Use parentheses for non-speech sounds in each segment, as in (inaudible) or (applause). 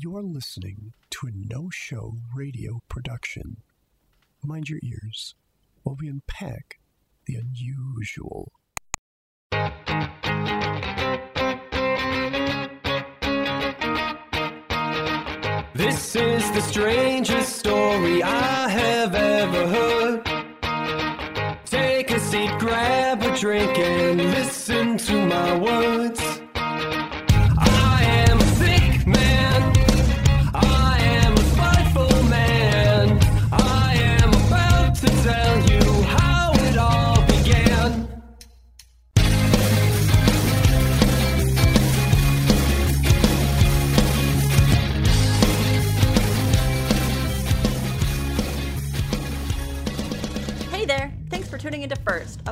You're listening to a no show radio production. Mind your ears while we unpack the unusual. This is the strangest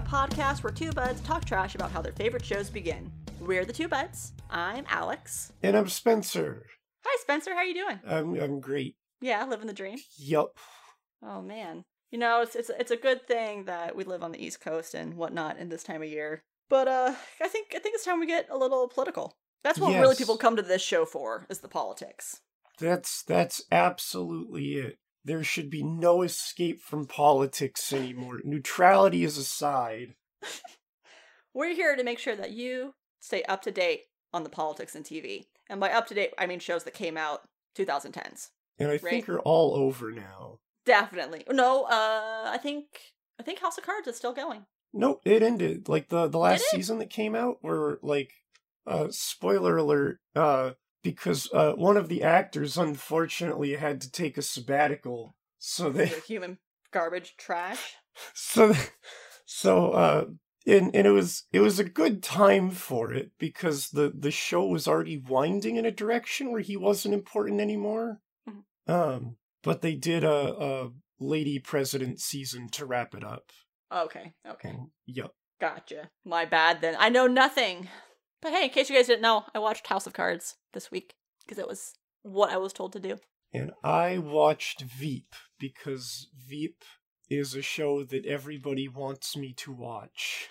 podcast where two buds talk trash about how their favorite shows begin. We're the two buds. I'm Alex. And I'm Spencer. Hi Spencer, how you doing? I'm I'm great. Yeah, living the dream. Yup. Oh man. You know, it's it's it's a good thing that we live on the East Coast and whatnot in this time of year. But uh I think I think it's time we get a little political. That's what really people come to this show for, is the politics. That's that's absolutely it. There should be no escape from politics anymore. Neutrality is aside. (laughs) We're here to make sure that you stay up to date on the politics and TV. And by up to date, I mean shows that came out 2010s. And I Right. think are all over now. Definitely. No, uh I think I think House of Cards is still going. Nope, it ended. Like the the last season that came out were like uh spoiler alert, uh because uh one of the actors unfortunately had to take a sabbatical. So they The human garbage trash. (laughs) so so uh and, and it was it was a good time for it because the the show was already winding in a direction where he wasn't important anymore Mhm. um but they did a, a lady president season to wrap it up Okay, okay. And, yep Gotcha. My bad then. I know nothing. But hey, in case you guys didn't know, I watched House of Cards this week because it was what I was told to do. and i watched veep because veep is a show that everybody wants me to watch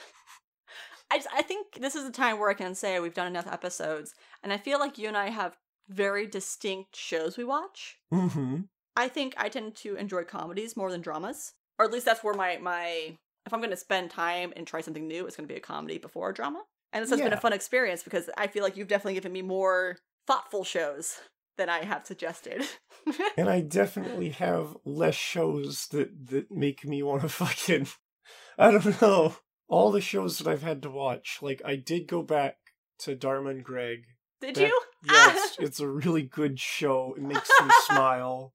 (laughs) I just, I think this is the time where I can say we've done enough episodes, and I feel like you and I have very distinct shows we watch. mm-hmm I think I tend to enjoy comedies more than dramas, or at least that's where my my if I'm going to spend time and try something new, it's going to be a comedy before a drama. And this has been a fun experience because I feel like you've definitely given me more thoughtful shows than I have suggested. and I (laughs) definitely have less shows that that make me want to (laughs) fucking I don't know. All the shows that I've had to watch, like I did go back to Dharma and Greg. Did That- you? (laughs) Yeah, it's, it's a really good show. It makes me smile.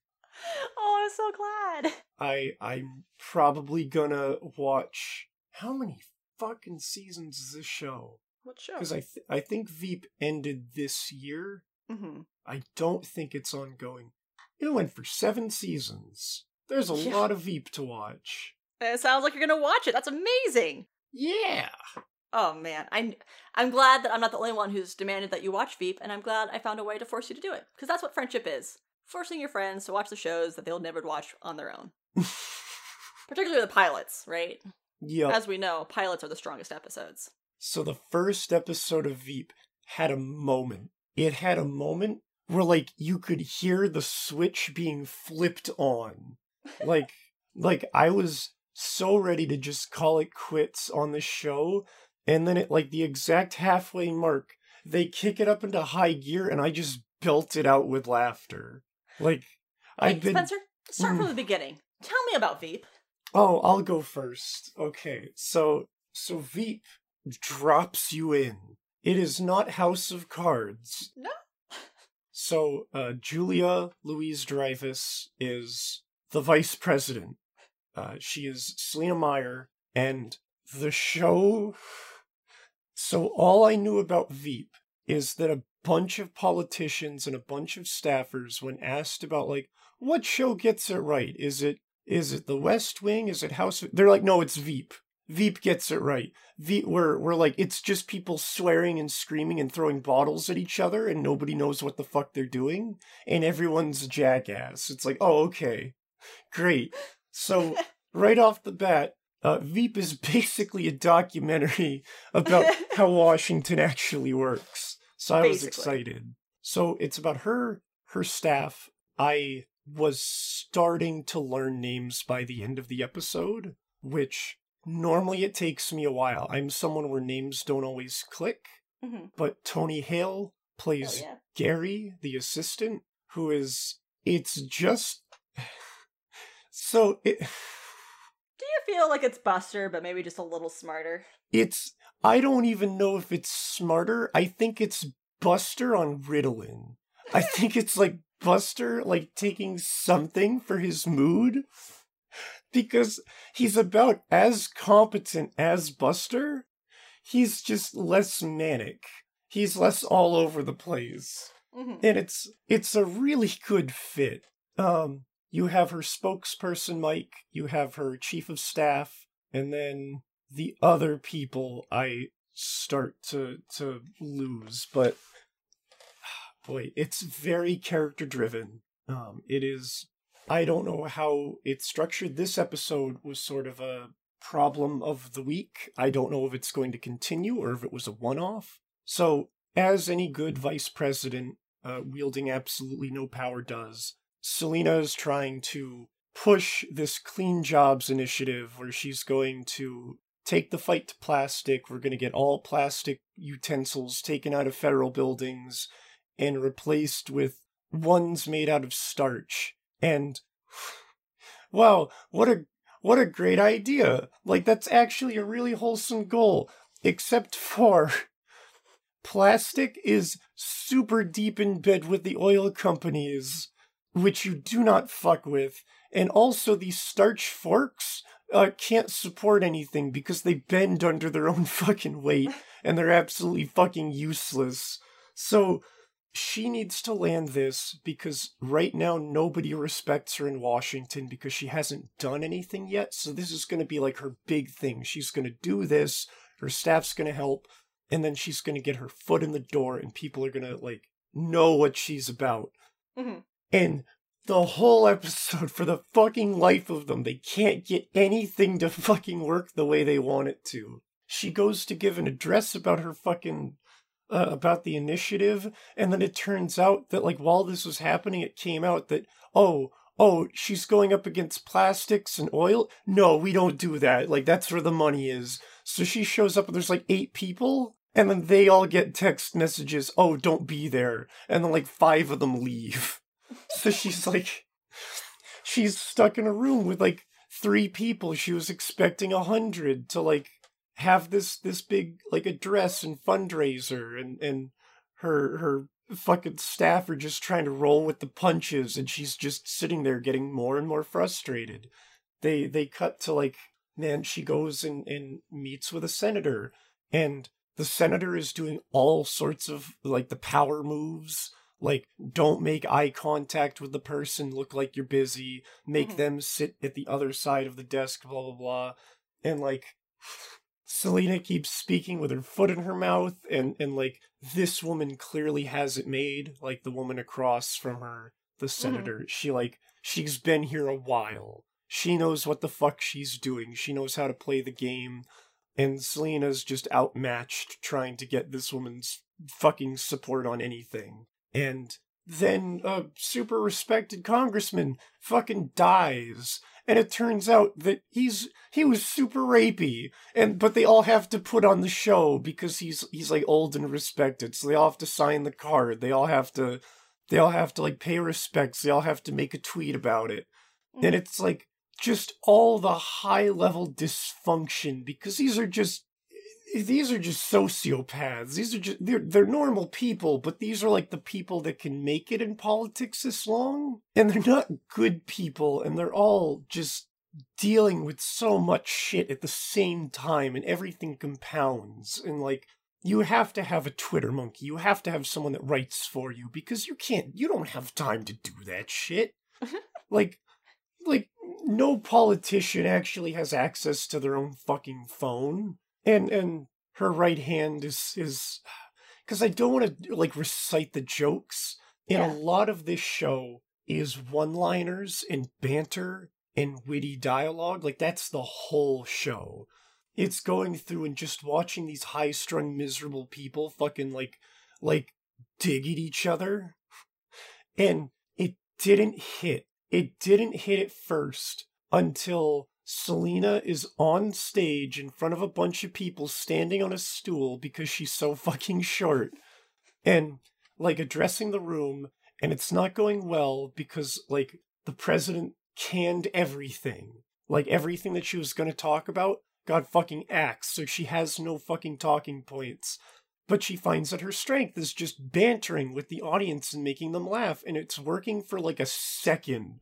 oh, I'm so glad. I I'm probably gonna watch how many fucking seasons is this show? What show? Because I th- I think Veep ended this year. hmm I don't think it's ongoing. It went for seven seasons. There's a Yeah. lot of Veep to watch. It sounds like you're gonna watch it. That's amazing. Yeah. Oh man, I I'm glad that I'm not the only one who's demanded that you watch Veep, and I'm glad I found a way to force you to do it because that's what friendship is: forcing your friends to watch the shows that they'll never watch on their own. (laughs) Particularly the pilots, right? Yep. As we know, pilots are the strongest episodes. So the first episode of Veep had a moment. It had a moment where like you could hear the switch being flipped on. Like (laughs) like I was so ready to just call it quits on the show and then at like the exact halfway mark they kick it up into high gear and I just built it out with laughter. Like I've been Spencer, start from Mm. the beginning. Tell me about Veep. Oh, I'll go first. Okay, so so Veep drops you in. It is not House of Cards. No. So uh, Julia Louise Dreyfus is the vice president. Uh, she is Selina Meyer, and the show. So all I knew about Veep is that a bunch of politicians and a bunch of staffers, when asked about like what show gets it right, is it is it the West Wing? Is it House? They're like, no, it's Veep. Veep gets it right. Veep, we're we're like, it's just people swearing and screaming and throwing bottles at each other, and nobody knows what the fuck they're doing, and everyone's a jackass. It's like, oh, okay, great. So (laughs) right off the bat, uh, Veep is basically a documentary about (laughs) how Washington actually works. So I was Basically. excited. So it's about her her staff, I was starting to learn names by the end of the episode, which normally it takes me a while. I'm someone where names don't always click, hmm but Tony Hale plays yeah. Gary, the assistant, who is it's just so it Do you feel like it's Buster, but maybe just a little smarter? it's I don't even know if it's smarter. I think it's Buster on Ritalin. I (laughs) think it's like Buster like taking something for his mood because he's about as competent as Buster. He's just less manic. He's less all over the place. hmm And it's it's a really good fit. Um you have her spokesperson Mike, you have her chief of staff, and then the other people I start to to lose, but (sighs) boy, it's very character driven. Um it is I don't know how it's structured. This episode was sort of a problem of the week. I don't know if it's going to continue or if it was a one off. So, as any good vice president uh, wielding absolutely no power does, Selina is trying to push this clean jobs initiative where she's going to take the fight to plastic. We're going to get all plastic utensils taken out of federal buildings and replaced with ones made out of starch. And wow, what a what a great idea. Like that's actually a really wholesome goal except for plastic is super deep in bed with the oil companies which you do not fuck with. And also these starch forks uh, can't support anything because they bend under their own (laughs) fucking weight and they're absolutely fucking useless. So she needs to land this because right now nobody respects her in Washington because she hasn't done anything yet. So this is going to be like her big thing. She's going to do this, her staff's going to help, and then she's going to get her foot in the door and people are going to like know what she's about. hmm And the whole episode, for the fucking life of them, they can't get anything to fucking work the way they want it to. She goes to give an address about her fucking uh, about the initiative, and then it turns out that like while this was happening, it came out that oh oh she's going up against plastics and oil. No, we don't do that. Like that's where the money is. So she shows up and there's like eight people. And then they all get text messages, oh, don't be there. And then like five of them leave. So she's like, she's stuck in a room with like three people. She was expecting a hundred to like have this this big like address and fundraiser, and and her her fucking staff are just trying to roll with the punches, and she's just sitting there getting more and more frustrated. They they cut to like man, she goes and and meets with a senator, and the senator is doing all sorts of like the power moves like don't make eye contact with the person look like you're busy make Mhm. them sit at the other side of the desk blah blah blah and like selina keeps speaking with her foot in her mouth and and like this woman clearly has it made like the woman across from her the mm-hmm. senator. She like she's been here a while. She knows what the fuck she's doing. She knows how to play the game. And Selina's just outmatched trying to get this woman's fucking support on anything. And then a super respected congressman fucking dies. And it turns out that he's he was super rapey. And but they all have to put on the show because he's he's like old and respected. So they all have to sign the card. They all have to they all have to like pay respects. They all have to make a tweet about it. And mm. it's like just all the high level dysfunction because these are just these are just sociopaths. These are just they're they're normal people, but these are like the people that can make it in politics this long. And they're not good people and they're all just dealing with so much shit at the same time and everything compounds and like you have to have a Twitter monkey. You have to have someone that writes for you because you can't you don't have time to do that shit. (laughs) like like no politician actually has access to their own fucking phone and and her right hand is is because i don't want to like recite the jokes and Yeah. a lot of this show is one liners and banter and witty dialogue like that's the whole show it's going through and just watching these high strung miserable people fucking like like dig at each other And it didn't hit. It didn't hit at first until Selina is on stage in front of a bunch of people standing on a stool because she's so fucking short and like addressing the room and it's not going well because like the president canned everything. Like everything that she was going to talk about got fucking axed, so she has no fucking talking points. But she finds that her strength is just bantering with the audience and making them laugh, and it's working for like a second.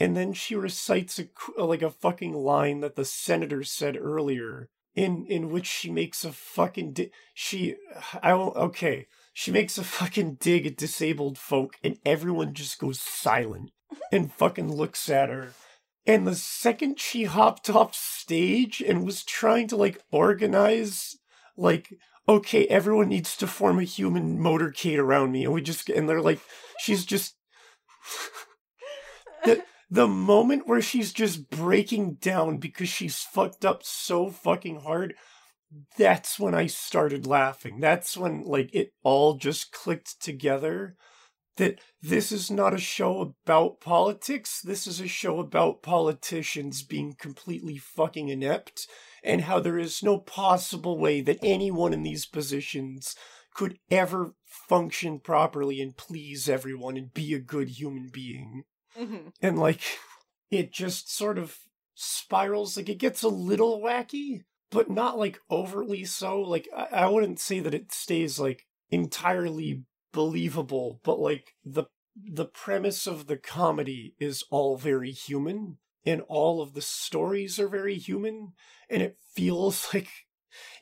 And then she recites a, uh, like a fucking line that the senator said earlier, in in which she makes a fucking di- she (sighs) I won't okay she makes a fucking dig at disabled folk, and everyone just goes silent (laughs) and fucking looks at her. And the second she hopped off stage and was trying to like organize, like, okay, everyone needs to form a human motorcade around me, and we just and they're like, she's just (laughs) the the moment where she's just breaking down because she's fucked up so fucking hard that's when I started laughing. That's when like it all just clicked together that this is not a show about politics. This is a show about politicians being completely fucking inept and how there is no possible way that anyone in these positions could ever function properly and please everyone and be a good human being. Mm-hmm. And like (laughs) it just sort of spirals like it gets a little wacky but not like overly so. Like I, I wouldn't say that it stays like entirely believable, but like the the premise of the comedy is all very human and all of the stories are very human and it feels (laughs) like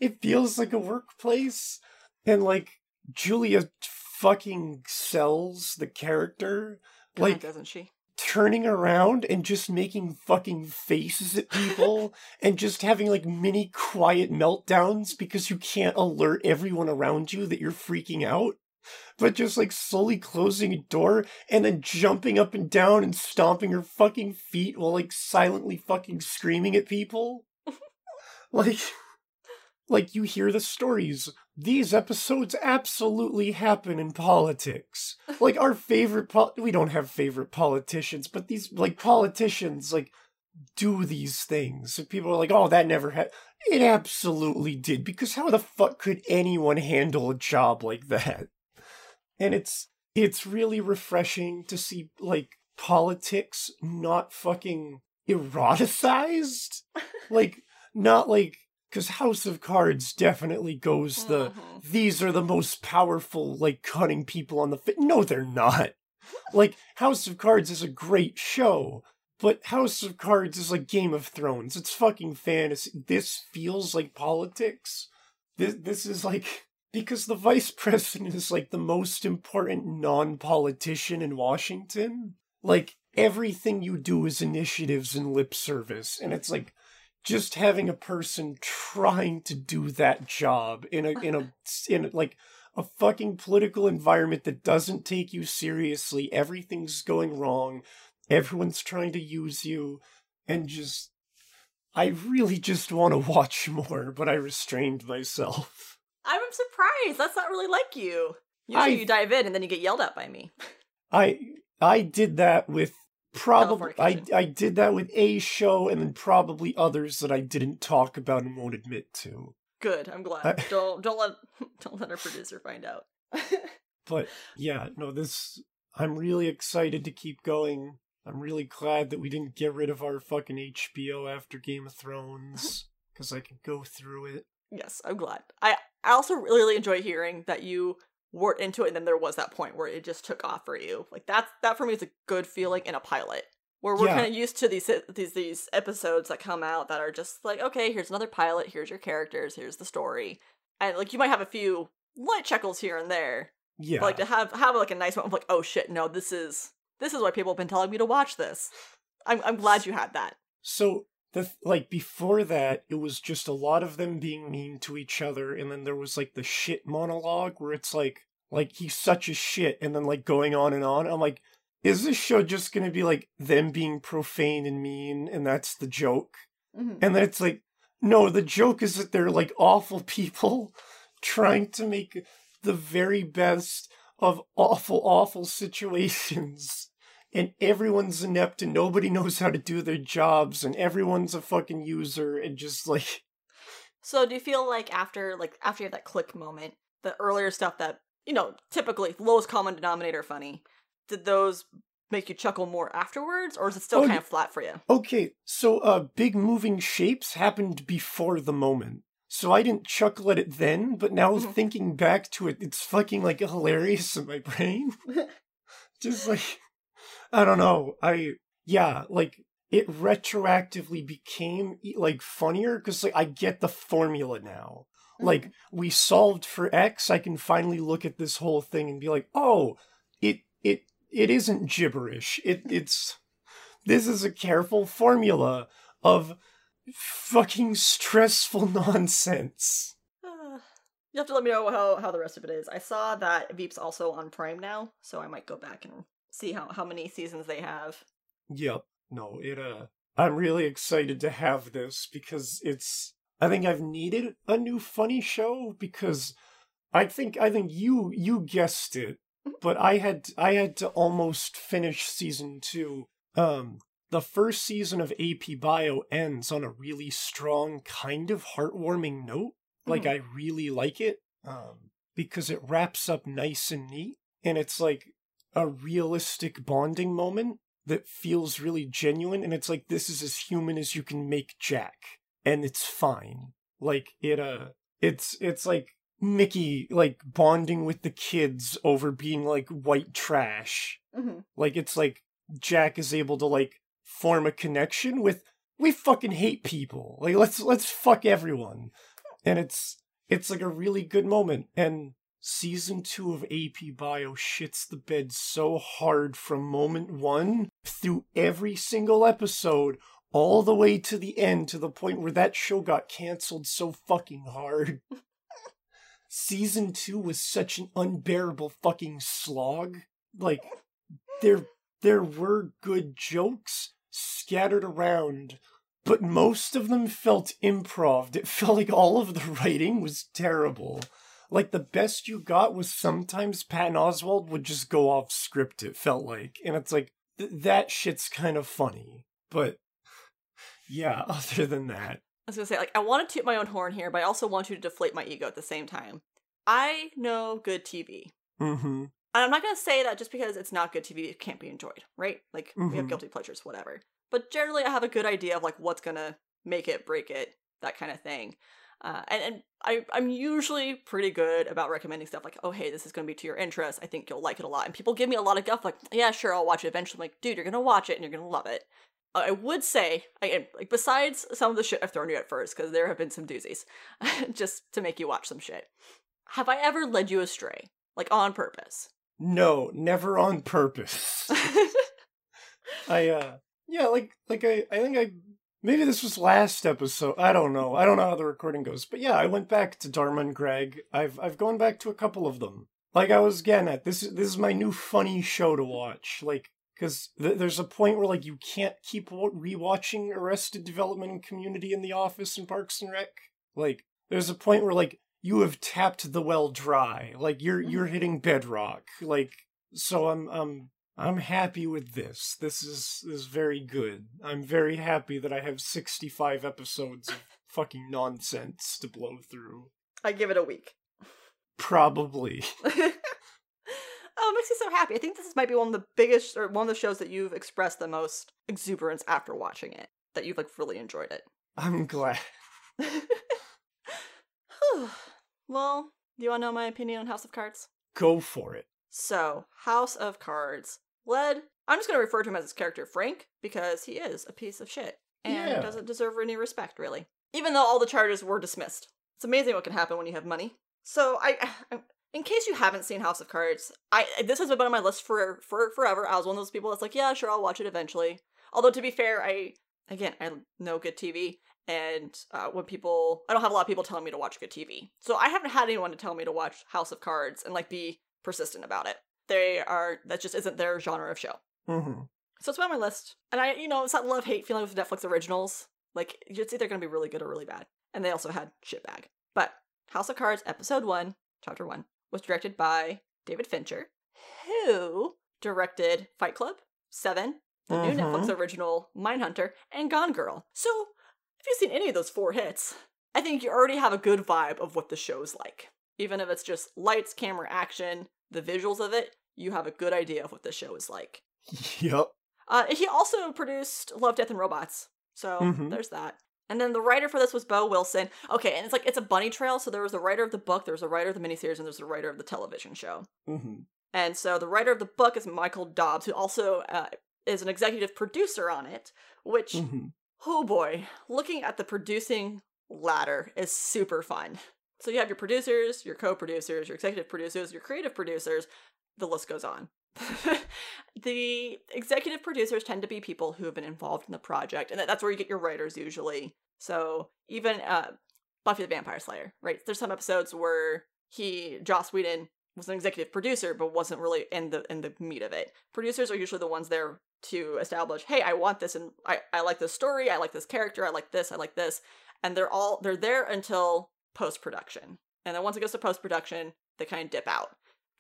it feels like a workplace and like Julia fucking sells the character God, like doesn't she? Turning around and just making fucking faces at people (laughs) and just having like mini quiet meltdowns because you can't alert everyone around you that you're freaking out. But just like slowly closing a door and then jumping up and down and stomping her fucking feet while like silently fucking screaming at people. (laughs) like, like you hear the stories. These episodes absolutely happen in politics. Like our favorite, pol- we don't have favorite politicians, but these like politicians like do these things. And people are like, "Oh, that never had." It absolutely did because how the fuck could anyone handle a job like that? And it's it's really refreshing to see like politics not fucking eroticized. (laughs) like not like because House of Cards definitely goes the Mhm. these are the most powerful, like cutting people on the fit. No, they're not. Like House of Cards is a great show, but House of Cards is like Game of Thrones. It's fucking fantasy. This feels like politics. This this is like because the vice (laughs) president is like the most important non-politician in Washington. Like everything you do is initiatives and lip service, and it's like just having a person trying to do that job in a in a (laughs) in a, like a fucking political environment that doesn't take you seriously everything's going wrong everyone's trying to use you and just i really just want to (laughs) watch more but i restrained myself I'm surprised. That's not really like you. Usually I- you dive in and then you get yelled at by me. (laughs) i i did that with probably I, I did that with a show and then probably others that i didn't talk about and won't admit to Good. I'm glad. I- (laughs) don't don't let (laughs) don't let our producer find out. (laughs) but yeah, no, this I'm really excited to keep going. I'm really glad that we didn't get rid of our fucking HBO after Game of Thrones because I can go through it. yes, I'm glad. I I also really enjoy hearing that you weren't into it and then there was that point where it just took off for you. Like that's that for me is a good feeling in a pilot. Where we're Yeah. kind of used to these these these episodes that come out that are just like, okay, here's another pilot, here's your characters, here's the story. And like you might have a few light chuckles here and there, Yeah, But, like to have have like a nice moment of like, oh shit, no, this is this is why people have been telling me to watch this. I'm I'm glad you had that. So the like before that, it was just a lot of them being mean to each other, and then there was like the shit monologue where it's like like he's such a shit, and then like going on and on. I'm like, is this show just gonna be like them being profane and mean, and that's the joke? Mhm. And then it's like, no, the joke is that they're like awful people (laughs) trying to make the very best of awful, awful situations. And everyone's inept and nobody (laughs) knows how to do their jobs and everyone's a fucking user and just like So do you feel like after like after you have that click moment, the earlier stuff that you know typically lowest common denominator funny, did those make you chuckle more afterwards, or is it still Oh, kind of flat for you? Okay, so uh big moving shapes happened before the moment. So I didn't chuckle at it then, but now Mhm. thinking back to it, it's fucking like hilarious in my brain. (laughs) (laughs) Just like I don't know. I yeah, like it retroactively became like funnier because like I get the formula now. Like we solved for X, I can finally look at this whole thing and be like, oh, it it it isn't gibberish. It (laughs) it's this is a careful formula of fucking stressful (laughs) nonsense. Uh, (sighs) you have to let me know how, how the rest of it is. I saw that Veep's also on Prime now, so I might go back and see how, how many seasons they have. Yep. No, it uh I'm really excited to have this because it's I think I've needed a new funny show because I think I think you you guessed it, but I had I had to almost finish season 2. Um the first season of AP Bio ends on a really strong kind of heartwarming note. Like Mhm. I really like it um because it wraps up nice and neat and it's like a realistic bonding moment that feels really genuine and it's like this is as human as you can make Jack and it's fine. Like it uh it's it's like Mickey like bonding with the kids over being like white trash. Mm-hmm. Like it's like Jack is able to like form a connection with we fucking hate people. Like let's let's fuck everyone. And it's it's like a really good moment and season 2 of AP Bio shits the bed so hard from moment 1 through every single episode all the way to the end to the point where that show got canceled so fucking hard. (laughs) season 2 was such an unbearable fucking slog. Like there there were good jokes scattered around, but most of them felt improv. It felt like all of the writing was terrible. Like the best you got was sometimes Patton Oswalt would just go off script, it felt like. And it's like, th- that shit's kind of funny. But (laughs) yeah, (laughs) other than that. I was gonna say, like, I want to toot my own horn here, but I also want you to deflate my ego at the same time. I know good TV. Mm hmm. And I'm not gonna say that just because it's not good TV, it can't be enjoyed, right? Like, we have Mhm. guilty pleasures, whatever. But generally, I have a good idea of, like, what's gonna make it, break it, that kind of thing. Uh, and and I, I'm usually pretty good about recommending stuff like, oh, hey, this is going to be to your interest. I think you'll like it a lot. And people give me a lot of guff, like, yeah, sure, I'll watch it eventually. I'm like, dude, you're going to watch it and you're going to love it. Uh, I would say, I, like, besides some of the shit I've thrown you at first, because there have been some doozies, (laughs) just to make you watch some shit. Have I ever led you astray? Like, on purpose? No, never on purpose. (laughs) I uh yeah, like like I I think I maybe this was last episode. I don't know. I don't know how the recording goes. But yeah, I went back to Dharma and Greg. I've I've gone back to a couple of them. Like I was getting at this is this is my new funny show to watch. Like cuz th- there's a point where like you can't keep rewatching Arrested Development and Community in the Office and Parks and Rec. Like there's a point where like you have tapped the well dry. Like you're you're mm-hmm. hitting bedrock. Like so I'm I'm I'm happy with this. This is is very good. I'm very happy that I have 65 episodes of (laughs) fucking nonsense to blow through. I give it a week. Probably. (laughs) oh, it makes me so happy. I think this might be one of the biggest, or one of the shows that you've expressed the most exuberance after watching it. That you've like really enjoyed it. I'm glad. (laughs) (sighs) Well, do you want to know my opinion on House of Cards? Go for it. So, House of Cards led. I'm just going to refer to him as his character Frank because he is a piece of shit and Yeah. doesn't deserve any respect, really. Even though all the charges were dismissed. It's amazing what can happen when you have money. So, I, (sighs) in case you haven't seen House of Cards, I this has been on my list for for forever. I was one of those people that's like, yeah, sure, I'll watch it eventually. Although to be fair, I again I know good TV, and uh, when people, I don't have a lot of people telling me to watch good TV, so I haven't had anyone to tell me to watch House of Cards and like be persistent about it. They are that just isn't their genre of show. Mm-hmm. So it's been on my list, and I you know it's that love hate feeling with Netflix originals. Like it's either going to be really good or really bad. And they also had shitbag. But House of Cards episode one, chapter one, was directed by David Fincher, who directed Fight Club, Seven, the new Mhm. Netflix original Mindhunter, and Gone Girl. So, if you've seen any of those four hits, I think you already have a good vibe of what the show's like. Even if it's just lights, camera, action, the visuals of it, you have a good idea of what the show is like. Yep. Uh, he also produced Love, Death, and Robots. So Mhm. there's that. And then the writer for this was Beau Willimon. Okay, and it's like it's a bunny trail. So there was the writer of the book, there was a writer of the miniseries, and there's the writer of the television show. hmm And so the writer of the book is Michael Dobbs, who also uh, is an executive producer on it. Which, hmm oh boy, looking at the producing ladder is super fun. So you have your producers, your co-producers, your executive producers, your creative producers. The list goes on. (laughs) the executive producers tend to be people who have been involved in the project, and that's where you get your writers usually. So even uh, Buffy the Vampire Slayer, right? There's some episodes where he, Joss Whedon, was an executive producer, but wasn't really in the in the meat of it. Producers are usually the ones there to establish, hey, I want this, and I I like this story, I like this character, I like this, I like this, and they're all they're there until post production, and then once it goes to post production, they kind of dip out.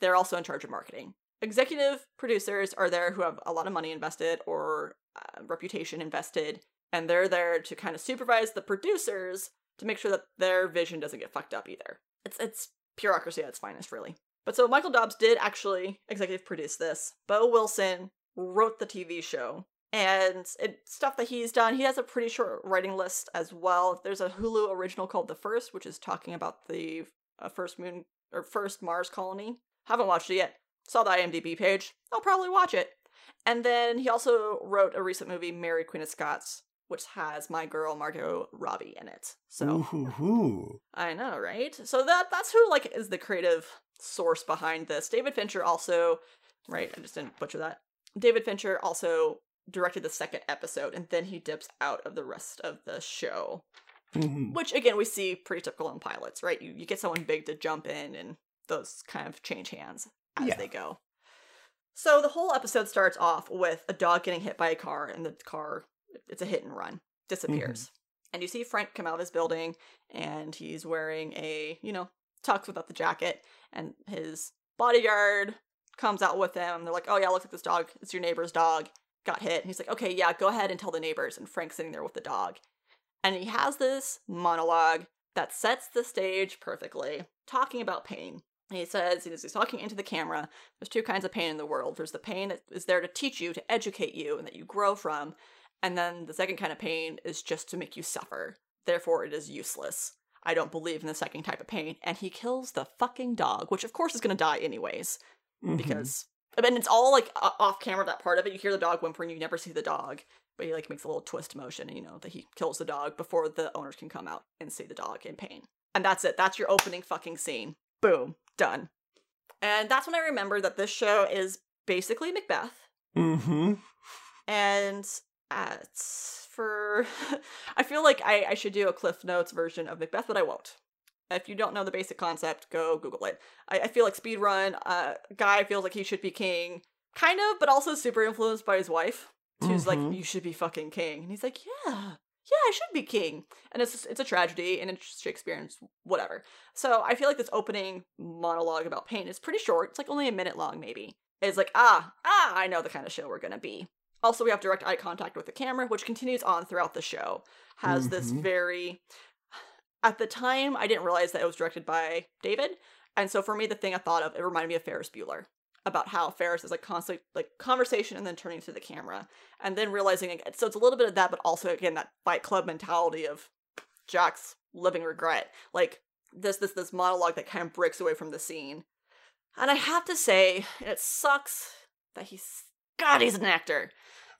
They're also in charge of marketing. Executive producers are there who have a lot of money invested or uh, reputation invested, and they're there to kind of supervise the producers to make sure that their vision doesn't get fucked up either. It's it's bureaucracy at its finest, really. But so Michael Dobbs did actually executive produce this. Beau Willimon wrote the TV show, and it's stuff that he's done. He has a pretty short writing list as well. There's a Hulu original called The First, which is talking about the uh, first moon or first Mars colony. Haven't watched it yet. Saw the IMDb page. I'll probably watch it. And then he also wrote a recent movie, Mary Queen of Scots, which has my girl Margot Robbie in it. So Ooh. I know, right? So that that's who like is the creative source behind this. David Fincher also, right? I just didn't butcher that. David Fincher also directed the second episode, and then he dips out of the rest of the show. hmm Which again, we see pretty typical in pilots, right? You you get someone big to jump in, and those kind of change hands as Yeah. they go. So the whole episode starts off with a dog getting hit by a car, and the car it's a hit and run, disappears. And you see Frank come out of his building, and he's wearing a you know tux without the jacket, and his bodyguard comes out with him. They're like, "Oh yeah, looks like this dog. It's your neighbor's dog. Got hit." And he's like, "Okay, yeah, go ahead and tell the neighbors." And Frank's sitting there with the dog, and he has this monologue that sets the stage perfectly, talking about pain. And he says, he's he's talking into the camera, there's two kinds of pain in the world. There's the pain that is there to teach you, to educate you, and that you grow from. And then the second kind of pain is just to make you suffer. Therefore, it is useless. I don't believe in the second type of pain. And he kills the fucking dog, which of course is going to die anyways Mhm. because Mean it's all like off camera that part of it. You hear the dog whimpering, you never see the dog, but he like makes a little twist motion, and you know that he kills the dog before the owners can come out and see the dog in pain. And that's it. That's your opening fucking scene. Boom, done. And that's when I remember that this show is basically Macbeth, mm-hmm and uh, it's for (laughs) I feel like I, I should do a Cliff Notes version of Macbeth, but I won't. If you don't know the basic concept, go Google it. I, I feel like speedrun, uh, guy feels like he should be king, kind of, but also super influenced by his wife, who's like, Mhm. "You should be fucking king," and he's like, "Yeah, yeah, I should be king." And it's it's a tragedy, and it's Shakespearean, whatever. So I feel like this opening monologue about pain is pretty short. It's like only a minute long, maybe. It's like, ah, ah, I know the kind of show we're gonna be. Also, we have direct eye contact with the camera, which continues on throughout the show. Has this Mhm. very. At the time, I didn't realize that it was directed by David, and so for me, the thing I thought of it reminded me of Ferris Bueller, about how Ferris is like constant like conversation and then turning to the camera, and then realizing again. So it's a little bit of that, but also again that Fight Club mentality of Jack's living regret, like this this this monologue that kind of breaks away from the scene. And I have to say, it sucks that he's God, he's an actor.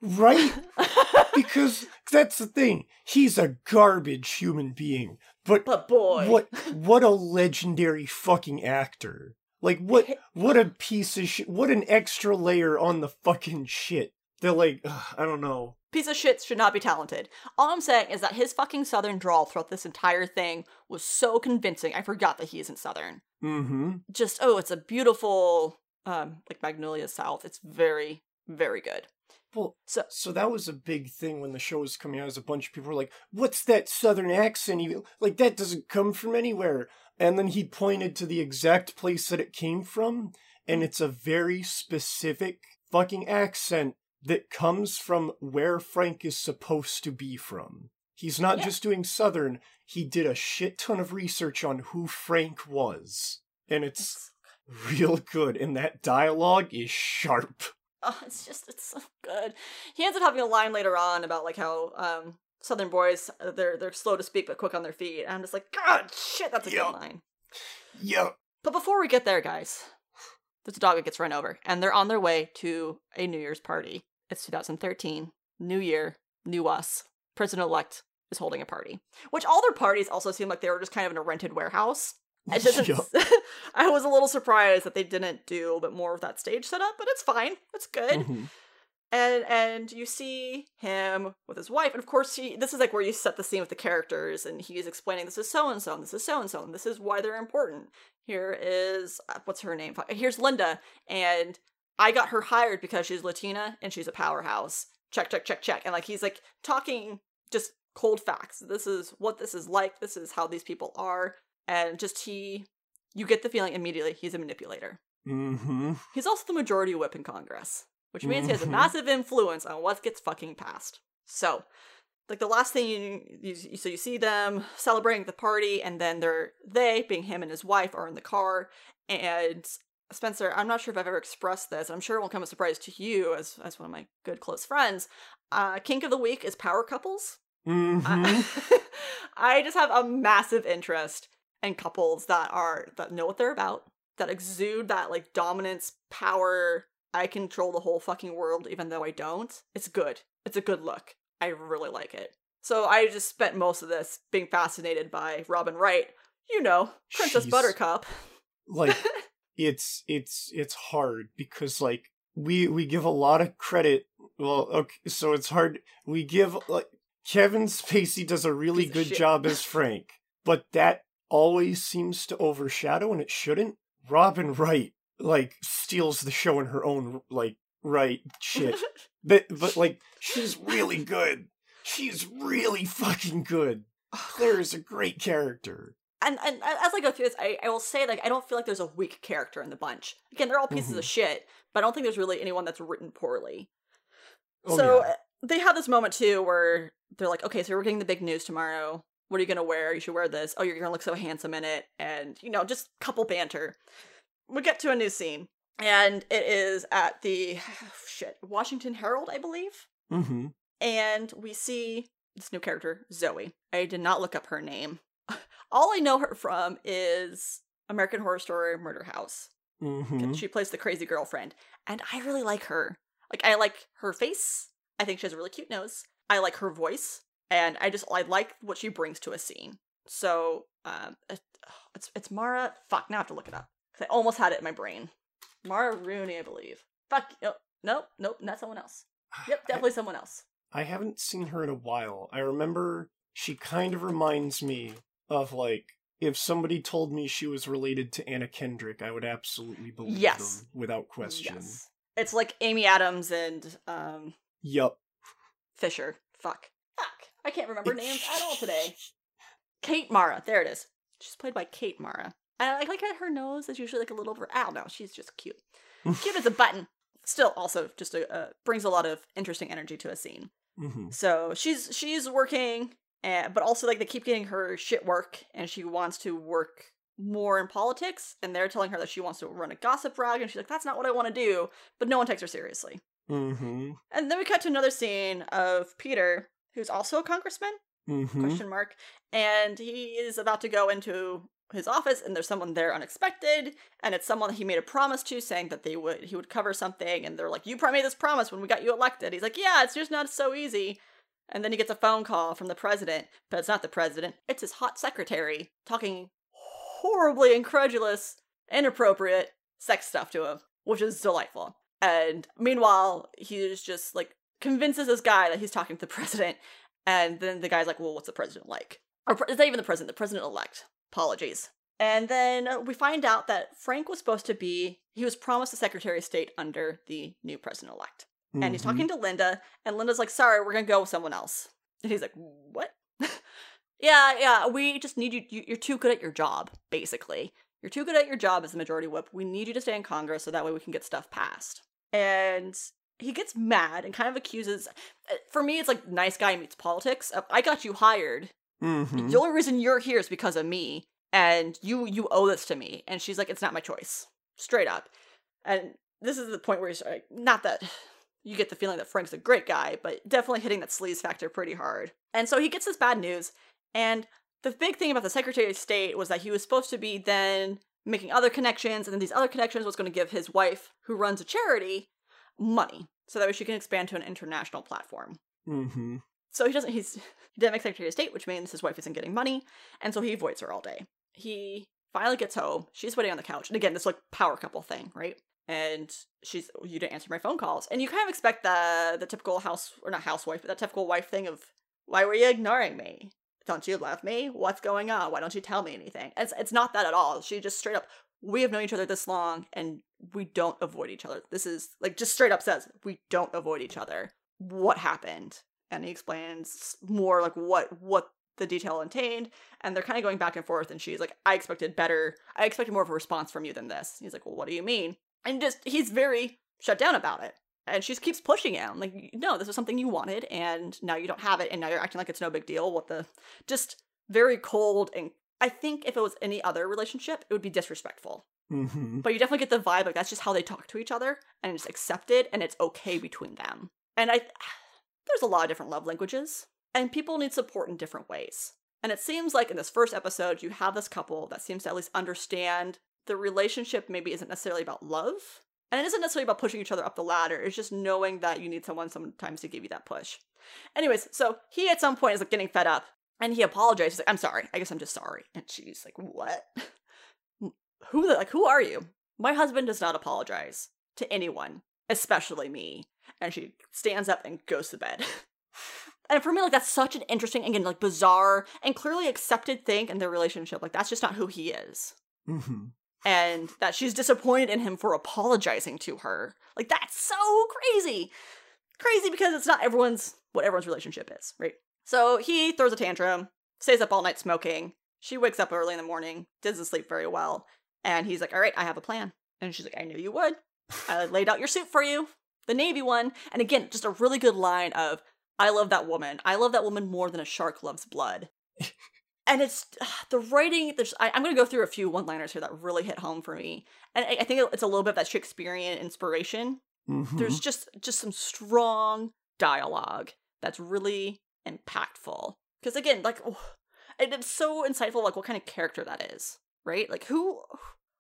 Right? (laughs) Because that's the thing. He's a garbage human being. But but boy, what what a legendary fucking actor. Like what what a piece of shit. What an extra layer on the fucking shit. They're like ugh, I don't know. piece of shit should not be talented. All I'm saying is that his fucking southern drawl throughout this entire thing was so convincing. I forgot that he isn't southern. Mm-hmm. Just oh, it's a beautiful um like Magnolia South. It's very very good. Well, So- so that was a big thing when the show was coming out. As a bunch of people were like, "What's that southern accent? Even like that doesn't come from anywhere." And then he pointed to the exact place that it came from, and it's a very specific fucking accent that comes from where Frank is supposed to be from. He's not Yeah. just doing Southern, he did a shit ton of research on who Frank was. And it's real good, and that dialogue is sharp. Oh, (laughs) it's just it's so good. He ends up having a line later on about like how um Southern boys uh, they're they're slow to speak but quick on their feet. And I'm just like, God, shit, that's a Yeah. good line. Yeah. But before we get there, guys, there's a dog that gets run over, and they're on their way to a New Year's party. It's 2013, New Year, new us. President elect is holding a party, which all their parties also seem like they were just kind of in a rented warehouse. It doesn't. Yeah. I was a little surprised that they didn't do a bit more of that stage setup, but it's fine. It's good. Mhm. And and you see him with his wife, and of course he. This is like where you set the scene with the characters, and he's explaining this is so and so, and this is so and so, and this is why they're important. Here is uh, what's her name? Here's Linda, and I got her hired because she's Latina and she's a powerhouse. Check, check, check, check. And like he's like talking just cold facts. This is what this is like. This is how these people are, and just he. You get the feeling immediately he's a manipulator. Mhm. He's also the majority whip in Congress, which means he has a Mhm. massive influence on what gets fucking passed. So, like the last thing you, you so you see them celebrating the party, and then they're they being him and his wife are in the car, and Spencer, I'm not sure if I've ever expressed this, I'm sure it won't come as a surprise to you as as one of my good close friends. Uh, kink of the week is power couples. Mhm. I, (laughs) I just have a massive interest in couples that are that know what they're about, that exude that like dominance, power. I control the whole fucking world, even though I don't. It's good. It's a good look. I really like it. So I just spent most of this being fascinated by Robin Wright. You know, Princess She's- Buttercup. like (laughs) it's it's it's hard because like we we give a lot of credit well okay so it's hard we give like kevin spacey does a really Piece good job as frank but that always seems to overshadow and it shouldn't robin wright like steals the show in her own like right shit (laughs) but but like she's really good she's really fucking good claire is a great character and and as I go through this, I, I will say like I don't feel like there's a weak character in the bunch. Again, they're all pieces Mhm. of shit, but I don't think there's really anyone that's written poorly. Oh, so yeah. uh, they have this moment too where they're like, okay, so we're getting the big news tomorrow. What are you gonna wear? You should wear this. Oh, you're gonna look so handsome in it, and you know, just couple banter. We get to a new scene, and it is at the (sighs) shit Washington Herald, I believe mm-hmm and we see this new character, Zoe. I did not look up her name. (sighs) All I know her from is American Horror Story Murder House. mm-hmm She plays the crazy girlfriend, and I really like her. Like I like her face. I think she has a really cute nose. I like her voice, and I just I like what she brings to a scene. So um, it, (sighs) it's it's Mara. Fuck, now I have to look it up 'Cause I almost had it in my brain. Mara Rooney, I believe. Fuck. Nope. Nope. Nope. Not someone else. (sighs) Yep. Definitely someone else. I haven't seen her in a while. I remember she kind of reminds me of like if somebody told me she was related to Anna Kendrick, I would absolutely believe Yes. them without question. Yes. It's like Amy Adams and um Yup. Fisher. Fuck. I can't remember names at all today. (laughs) Kate Mara. There it is. She's played by Kate Mara. And I like her nose is usually like a little over. I don't know. She's just cute. (laughs) cute as a button. Still, also just a, uh, brings a lot of interesting energy to a scene. hmm So she's she's working, and, but also like they keep getting her shit work, and she wants to work more in politics. And they're telling her that she wants to run a gossip rag, and she's like, "That's not what I want to do." But no one takes her seriously. hmm And then we cut to another scene of Peter, who's also a congressman? Hmm question mark. And he is about to go into his office and there's someone there unexpected and it's someone he made a promise to saying that they would he would cover something and they're like you made this promise when we got you elected. He's like yeah it's just not so easy. And then he gets a phone call from the president but it's not the president it's his hot secretary talking horribly incredulous inappropriate sex stuff to him which is delightful. And meanwhile he's just like convinces this guy that he's talking to the (laughs) president and then the guy's like, well, what's the president like? Or it's not even the president, the president elect. Apologies. And then we find out that Frank was supposed to be, he was promised the Secretary of State under the new president elect. And he's talking mm-hmm. to Linda, and Linda's like, sorry, we're going to go with someone else. And he's like, what? (laughs) yeah, yeah, we just need you, you. You're too good at your job, basically. You're too good at your job as the majority whip. We need you to stay in Congress so that way we can get stuff passed. And he gets mad and kind of accuses. uh, For me, it's like nice guy meets politics. I got you hired. Mm-hmm. The only reason you're here is because of me, and you you owe this to me. And she's like, it's not my choice, straight up. And this is the point where he's like, not that you get the feeling that Frank's a great guy, but definitely hitting that sleaze factor pretty hard. And so he gets this bad news, and the big thing about the Secretary of State was that he was supposed to be then making other connections, and then these other connections was going to give his wife, who runs a charity, money so that way she can expand to an international platform. Mm-hmm. So he doesn't. He's he didn't make Secretary of State, which means his wife isn't getting money, and so he avoids her all day. He finally gets home. She's waiting on the couch, and again, this like power couple thing, right? And she's, you didn't answer my phone calls, and you kind of expect the the typical house or not housewife, but that typical wife thing of, why were you ignoring me? Don't you love me? What's going on? Why don't you tell me anything? It's it's not that at all. She just straight up, we have known each other this long, and we don't avoid each other. This is like just straight up says we don't avoid each other. What happened? and he explains more like what what the detail contained and they're kind of going back and forth and she's like i expected better i expected more of a response from you than this he's like well what do you mean and just he's very shut down about it and she keeps pushing him like no this is something you wanted and now you don't have it and now you're acting like it's no big deal what the just very cold and i think if it was any other relationship it would be disrespectful. Mm-hmm. but you definitely get the vibe like that's just how they talk to each other and it's accepted and it's okay between them. And i (sighs) there's a lot of different love languages and people need support in different ways. And it seems like in this first episode you have this couple that seems to at least understand the relationship maybe isn't necessarily about love and it isn't necessarily about pushing each other up the ladder it's just knowing that you need someone sometimes to give you that push. Anyways so he at some point is like getting fed up and he apologizes he's like i'm sorry. I guess i'm just sorry. And she's like what? (laughs) Who the, like who are you? My husband does not apologize to anyone especially me. And she stands up and goes to bed. (laughs) And for me like that's such an interesting and again like bizarre and clearly accepted thing in their relationship. Like that's just not who he is. Mm-hmm. and that she's disappointed in him for apologizing to her. Like that's so crazy. Crazy because it's not everyone's what everyone's relationship is right so he throws a tantrum stays up all night smoking. She wakes up early in the morning doesn't sleep very well and he's like all right i have a plan. And she's like i knew you would. I laid out your suit for you the navy one. And again just a really good line of i love that woman. I love that woman more than a shark loves blood. (laughs) And it's the writing there's I, i'm going to go through a few one liners here that really hit home for me. And I, I think it's a little bit of that shakespearean inspiration. Mm-hmm. there's just just some strong dialogue that's really impactful. Because again like oh, and it's so insightful like what kind of character that is right? Like who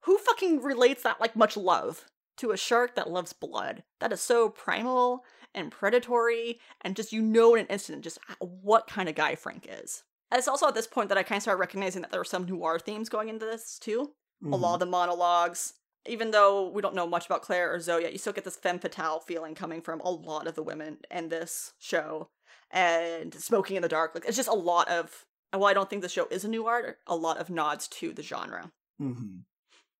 who fucking relates that like much love to a shark that loves blood? That is so primal and predatory and just you know in an instant just uh, what kind of guy frank is. And it's also at this point that i kind of started recognizing that there were some noir themes going into this too. A lot mm-hmm. of the monologues. Even though we don't know much about Claire or Zoe yet, you still get this femme fatale feeling coming from a lot of the women in this show. And smoking in the dark, like it's just a lot of. Well, I don't think the show is a neo-noir. A lot of nods to the genre. Mm-hmm.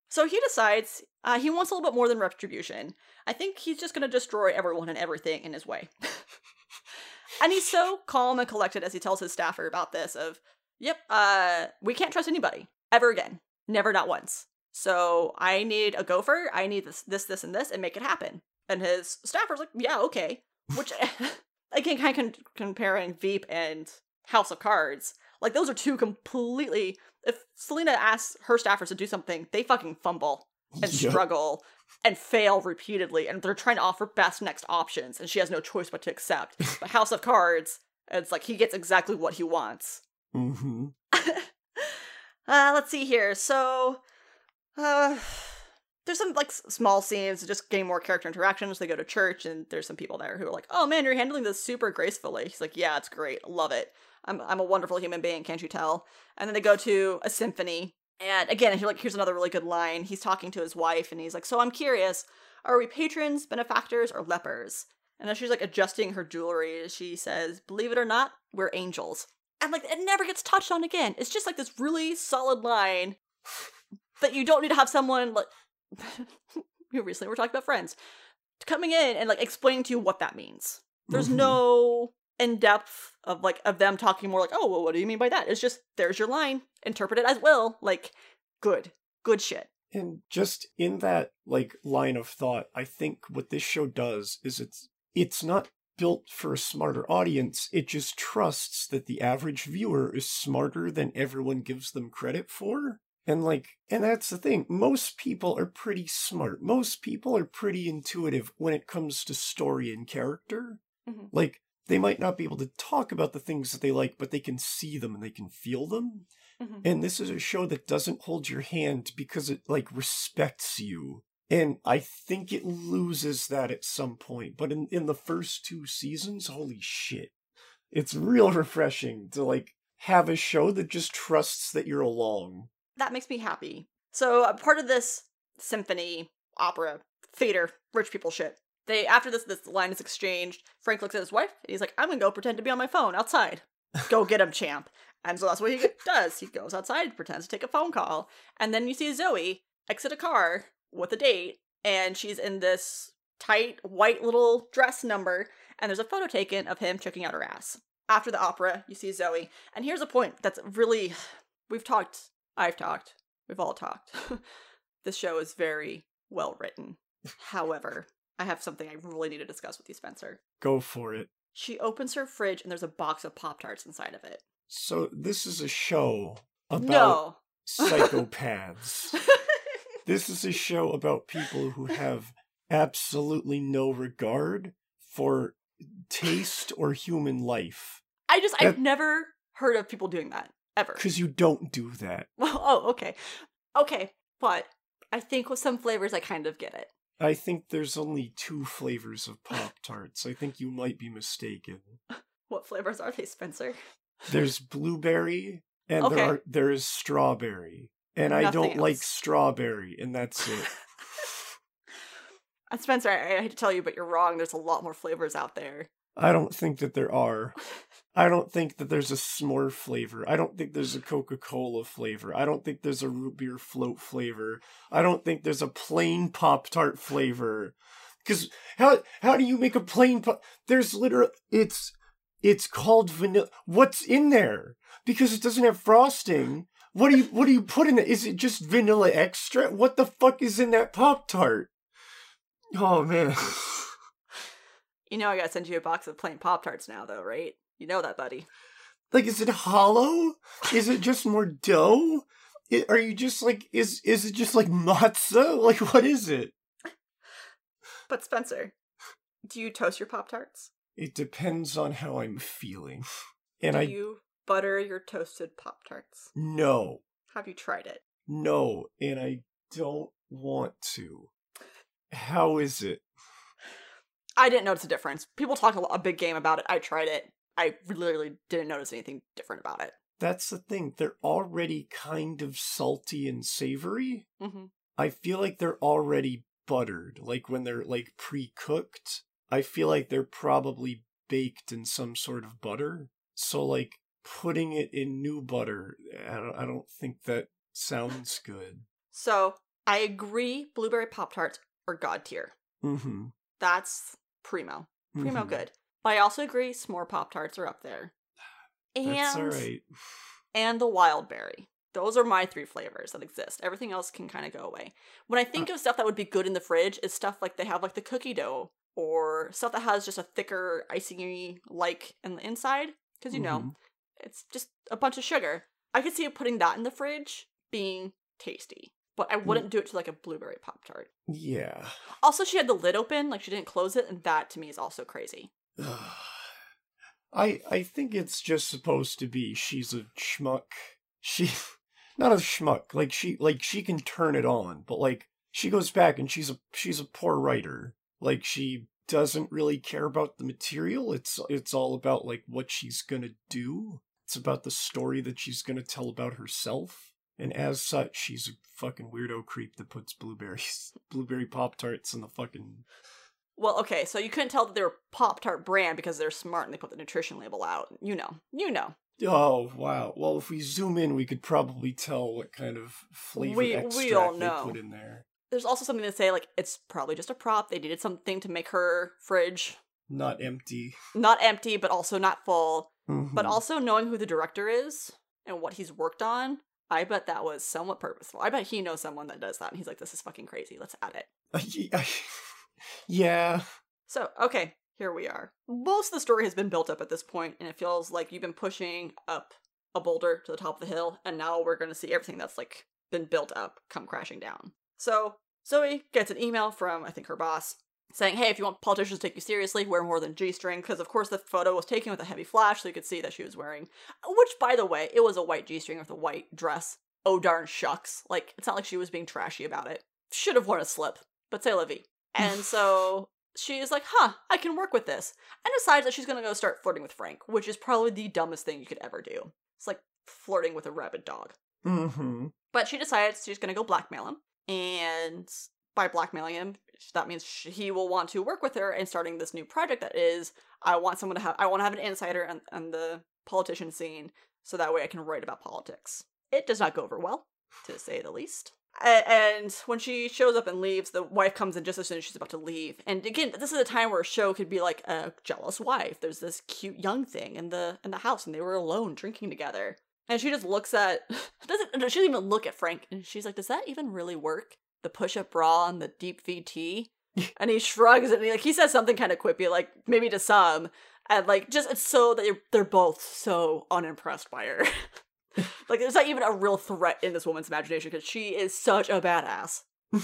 So he decides uh, he wants a little bit more than retribution. I think he's just going to destroy everyone and everything in his way. (laughs) and he's so calm and collected as he tells his staffer about this of, yep, uh, we can't trust anybody ever again. Never, not once. So I need a gopher. I need this, this, this, and this, and make it happen. And his staffer's like, yeah, okay. Which, (laughs) again, kind of con- comparing Veep and House of Cards. Like, those are two completely. If Selina asks her staffers to do something, they fucking fumble and (laughs) Yep. struggle and fail repeatedly, and they're trying to offer best next options, and she has no choice but to accept. (laughs) but House of Cards, it's like he gets exactly what he wants. Mm-hmm. (laughs) Uh, let's see here. So, uh, there's some like small scenes just getting more character interactions. They go to church, and there's some people there who are like, "Oh man, you're handling this super gracefully." He's like, "Yeah, it's great. Love it. I'm I'm a wonderful human being. Can't you tell?" And then they go to a symphony, and again, you're like, "Here's another really good line." He's talking to his wife, and he's like, "So I'm curious, are we patrons, benefactors, or lepers?" And as she's like adjusting her jewelry, she says, "Believe it or not, we're angels." And like it never gets touched on again. It's just like this really solid line that you don't need to have someone like (laughs) who recently we're talking about friends coming in and like explaining to you what that means. There's Mhm. no in depth of like of them talking more like, oh well, what do you mean by that? It's just there's your line, interpret it as will. Like, good. Good shit. And just in that like line of thought, I think what this show does is it's it's not built for a smarter audience. It just trusts that the average viewer is smarter than everyone gives them credit for. And like and that's the thing. Most people are pretty smart. Most people are pretty intuitive when it comes to story and character. Mhm. Like they might not be able to talk about the things that they like, but they can see them and they can feel them. Mhm. And this is a show that doesn't hold your hand because it like respects you. And I think it loses that at some point. But in, in the first two seasons, holy shit. It's real (laughs) refreshing to like have a show that just trusts that you're along. That makes me happy. So, uh, part of this symphony, opera, theater, rich people shit. They after this this line is exchanged, Frank looks at his wife and he's like, "I'm gonna go pretend to be on my phone outside. Go (laughs) get him, champ." And so that's what he does. He goes outside, pretends to take a phone call, and then you see Zoe exit a car with a date, and she's in this tight white little dress number, and there's a photo taken of him checking out her ass. After the opera, you see Zoe, and here's a point that's really we've talked, I've talked, we've all talked. (laughs) this show is very well written. However, I have something I really need to discuss with you, Spencer. Go for it. She opens her fridge and there's a box of Pop Tarts inside of it. So this is a show about no. psychopaths. (laughs) this is a show about people who have absolutely no regard for taste or human life. I just, That- I've never heard of people doing that. Ever. Because you don't do that. (laughs) Well, oh, okay. Okay, but I think with some flavors I kind of get it. I think there's only two flavors of Pop (laughs) Tarts. I think you might be mistaken. (laughs) What flavors are they, Spencer? There's blueberry and Okay. there are there is strawberry. And I don't like strawberry, and that's it. Spencer, I, I hate to tell you, but you're wrong. There's a lot more flavors out there. I don't think that there are. I don't think that there's a s'more flavor. I don't think there's a Coca Cola flavor. I don't think there's a root beer float flavor. I don't think there's a plain Pop Tart flavor. Because how how do you make a plain pop? There's literal. It's it's called vanilla. What's in there? Because it doesn't have frosting. What do you what do you put in it? Is it just vanilla extra? What the fuck is in that Pop Tart? Oh man. (laughs) You know I gotta send you a box of plain Pop Tarts now, though, right? You know that, buddy. Like, is it hollow? Is it just more dough? I- are you just like is is it just like matzah? Like, what is it? But Spencer, do you toast your Pop Tarts? It depends on how I'm feeling, and do I you butter your toasted Pop Tarts? no Have you tried it? no, and I don't want to. How is it? I didn't notice a difference. People talk a, lo- a big game about it. I tried it. I literally didn't notice anything different about it. That's the thing. They're already kind of salty and savory. hmm I feel like they're already buttered. Like when they're like pre-cooked, I feel like they're probably baked in some sort of butter. So like putting it in new butter, I don't, I don't think that sounds (laughs) good. So I agree. Blueberry Pop Tarts are god tier. Mm-hmm. That's primo, primo Mhm. good. But I also agree. S'more Pop Tarts are up there. And That's all right. and the wild berry. Those are my three flavors that exist. Everything else can kind of go away. When I think of stuff that would be good in the fridge, is stuff like they have like the cookie dough or stuff that has just a thicker icing like in the inside. Because you know, Mhm. it's just a bunch of sugar. I could see putting that in the fridge being tasty. But I wouldn't do it to like a blueberry pop tart. Yeah. Also, she had the lid open, like she didn't close it, and that to me is also crazy. I I think it's just supposed to be she's a schmuck. She (laughs) not a schmuck. Like she like she can turn it on, but like she goes back and she's a she's a poor writer. Like she doesn't really care about the material. It's it's all about like what she's going to do. It's about the story that she's going to tell about herself. And as such, she's a fucking weirdo creep that puts blueberries, (laughs) blueberry pop tarts in the fucking Well, okay, so you couldn't tell that they were Pop Tart brand because they're smart and they put the nutrition label out. You know, you know. Oh wow! Well, if we zoom in, we could probably tell what kind of flavor We- we extract all they put in there. There's also something to say like it's probably just a prop. They needed something to make her fridge Not empty, not empty, but also not full. But Mhm. also knowing who the director is and what he's worked on, I bet that was somewhat purposeful. I bet he knows someone that does that, and he's like, "This is fucking crazy. Let's add it." (laughs) Yeah. So, okay, here we are. Most of the story has been built up at this point, and it feels like you've been pushing up a boulder to the top of the hill, and now we're going to see everything that's like been built up come crashing down. So, Zoe gets an email from, I think, her boss saying, Hey, if you want politicians to take you seriously, wear more than G string, because of course the photo was taken with a heavy flash, so you could see that she was wearing, which, by the way, it was a white G string with a white dress. Oh, darn shucks. Like, it's not like she was being trashy about it. Should have worn a slip, but say la. And (laughs) so she is like, huh, I can work with this. And decides that she's gonna go start flirting with Frank, which is probably the dumbest thing you could ever do. It's like flirting with a rabid dog. Mm-hmm. But she decides she's gonna go blackmail him. And by blackmailing him, that means sh- he will want to work with her in starting this new project that is, I want someone to have, I want to have an insider on, on the politician scene so that way I can write about politics. It does not go over well, to say the least. And when she shows up and leaves, the wife comes in just as soon as she's about to leave. And again, this is a time where a show could be like a jealous wife. There's this cute young thing in the in the house, and they were alone drinking together. And she just looks at (laughs) doesn't she doesn't even look at Frank, and she's like, "Does that even really work? The push-up bra and the deep VT?" (laughs) and he shrugs and he like he says something kind of quippy, like maybe to some, and like just it's so that you're, they're both so unimpressed by her. (laughs) (laughs) like there's not even a real threat in this woman's imagination because she is such a badass. (laughs)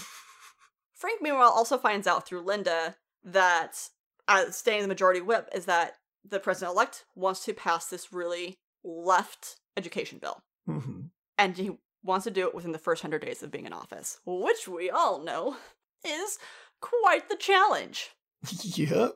Frank, meanwhile, also finds out through Linda that uh, staying the majority whip is that the president elect wants to pass this really left education bill, Mm-hmm. and he wants to do it within the first hundred days of being in office, which we all know is quite the challenge (laughs) Yep.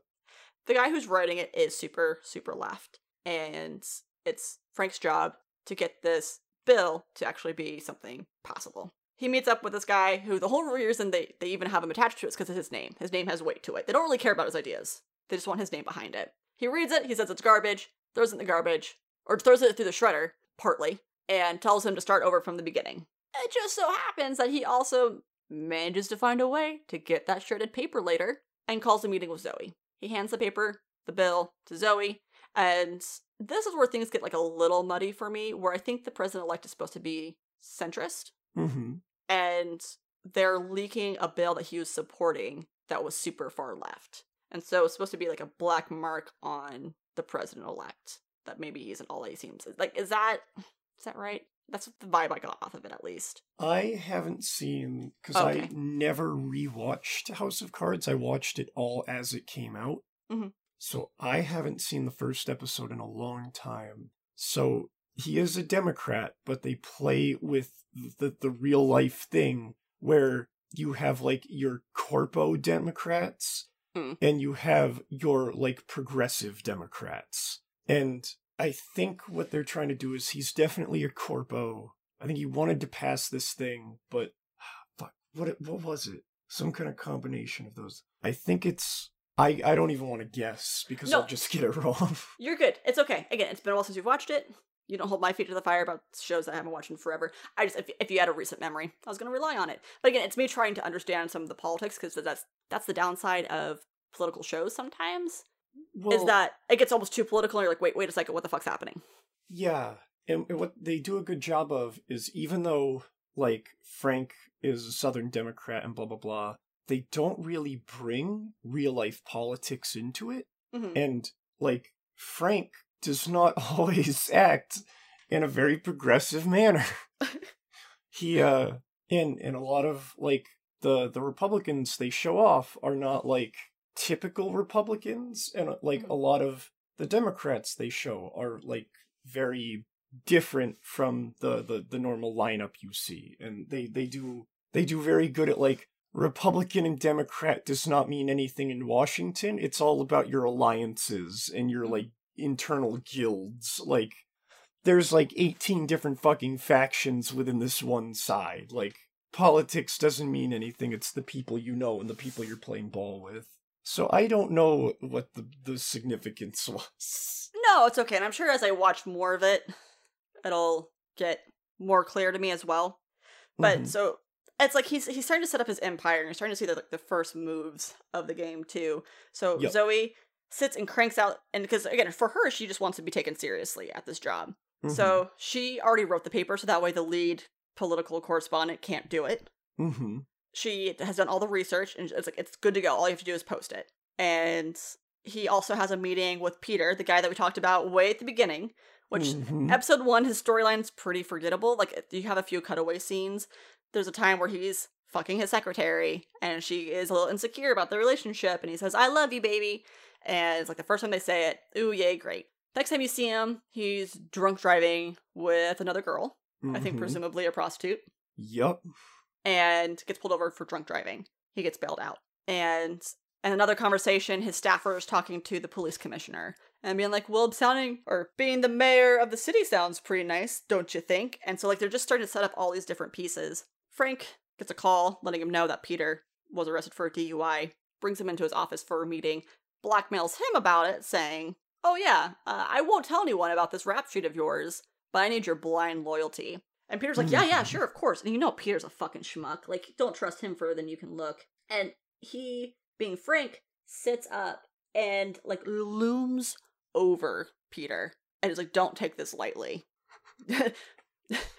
the guy who's writing it is super super left and it's frank's job to get this bill to actually be something possible. He meets up with this guy who the whole reason they, they even have him attached to it is because of his name. His name has weight to it. They don't really care about his ideas. They just want his name behind it. He reads it he says it's garbage throws it in the garbage or throws it through the shredder partly and tells him to start over from the beginning. It just so happens that he also manages to find a way to get that shredded paper later and calls a meeting with Zoe. He hands the paper, the bill, to Zoe, and this is where things get like a little muddy for me, where I think the president elect is supposed to be centrist, Mm-hmm. and they're leaking a bill that he was supporting that was super far left. And so it's supposed to be like a black mark on the president elect that maybe he isn't all he seems. Like, is that is that right? That's the vibe I got off of it, at least. I haven't seen because Okay. I never rewatched House of Cards. I watched it all as it came out. Mhm. So I haven't seen the first episode in a long time. So he is a Democrat, but they play with the the real life thing where you have like your corpo Democrats Mm. and you have your like progressive Democrats. And I think what they're trying to do is he's definitely a corpo. I think he wanted to pass this thing, but (sighs) fuck, what what was it? Some kind of combination of those. I think it's I I don't even want to guess because No. I'll just get it wrong. (laughs) You're good. It's okay. Again, it's been a while since you've watched it. You don't hold my feet to the fire about shows that I haven't watched in forever. I just, if, if you had a recent memory, I was going to rely on it. But again, it's me trying to understand some of the politics because that's that's the downside of political shows. Sometimes well, is that it gets almost too political, and you're like, wait, wait a second, what the fuck's happening? Yeah, and, and what they do a good job of is even though like Frank is a Southern Democrat and blah blah blah, they don't really bring real life politics into it, Mhm. and like Frank does not (laughs) always act in a very progressive manner. (laughs) he uh, in in a lot of like the the Republicans they show off are not like typical Republicans, and uh, like a lot of the Democrats they show are like very different from the, the the normal lineup you see and they they do they do very good at like republican and democrat does not mean anything in washington it's all about your alliances and your like internal guilds like there's like 18 different fucking factions within this one side like politics doesn't mean anything it's the people you know and the people you're playing ball with so i don't know what the the significance (laughs) was No, it's okay. And I'm sure as I watch more of it, it'll get more clear to me as well. But Mhm. so it's like he's he's starting to set up his empire, and you're starting to see the like the first moves of the game too. So Yep. Zoe sits and cranks out, and because again, for her, she just wants to be taken seriously at this job. So she already wrote the paper, so that way the lead political correspondent can't do it. Mm-hmm. She has done all the research and it's like it's good to go. All you have to do is post it. And he also has a meeting with Peter, the guy that we talked about way at the beginning, which Mhm. episode one, his storyline's pretty forgettable. Like you have a few cutaway scenes. There's a time where he's fucking his secretary and she is a little insecure about the relationship and he says, I love you, baby. And it's like the first time they say it, ooh, yay, great. Next time you see him, he's drunk driving with another girl, I think Mhm. presumably a prostitute Yup. and gets pulled over for drunk driving. He gets bailed out. And in another conversation, his staffer is talking to the police commissioner and being like, Well, sounding or being the mayor of the city sounds pretty nice, don't you think? And so, like, they're just starting to set up all these different pieces. Frank gets a call letting him know that Peter was arrested for a DUI, brings him into his office for a meeting, blackmails him about it, saying, Oh, yeah, uh, I won't tell anyone about this rap sheet of yours, but I need your blind loyalty. And Peter's like, yeah, yeah, sure, of course. And you know Peter's a fucking schmuck. Like, don't trust him further than you can look. And he, being frank, sits up and like looms over Peter and is like, don't take this lightly. (laughs)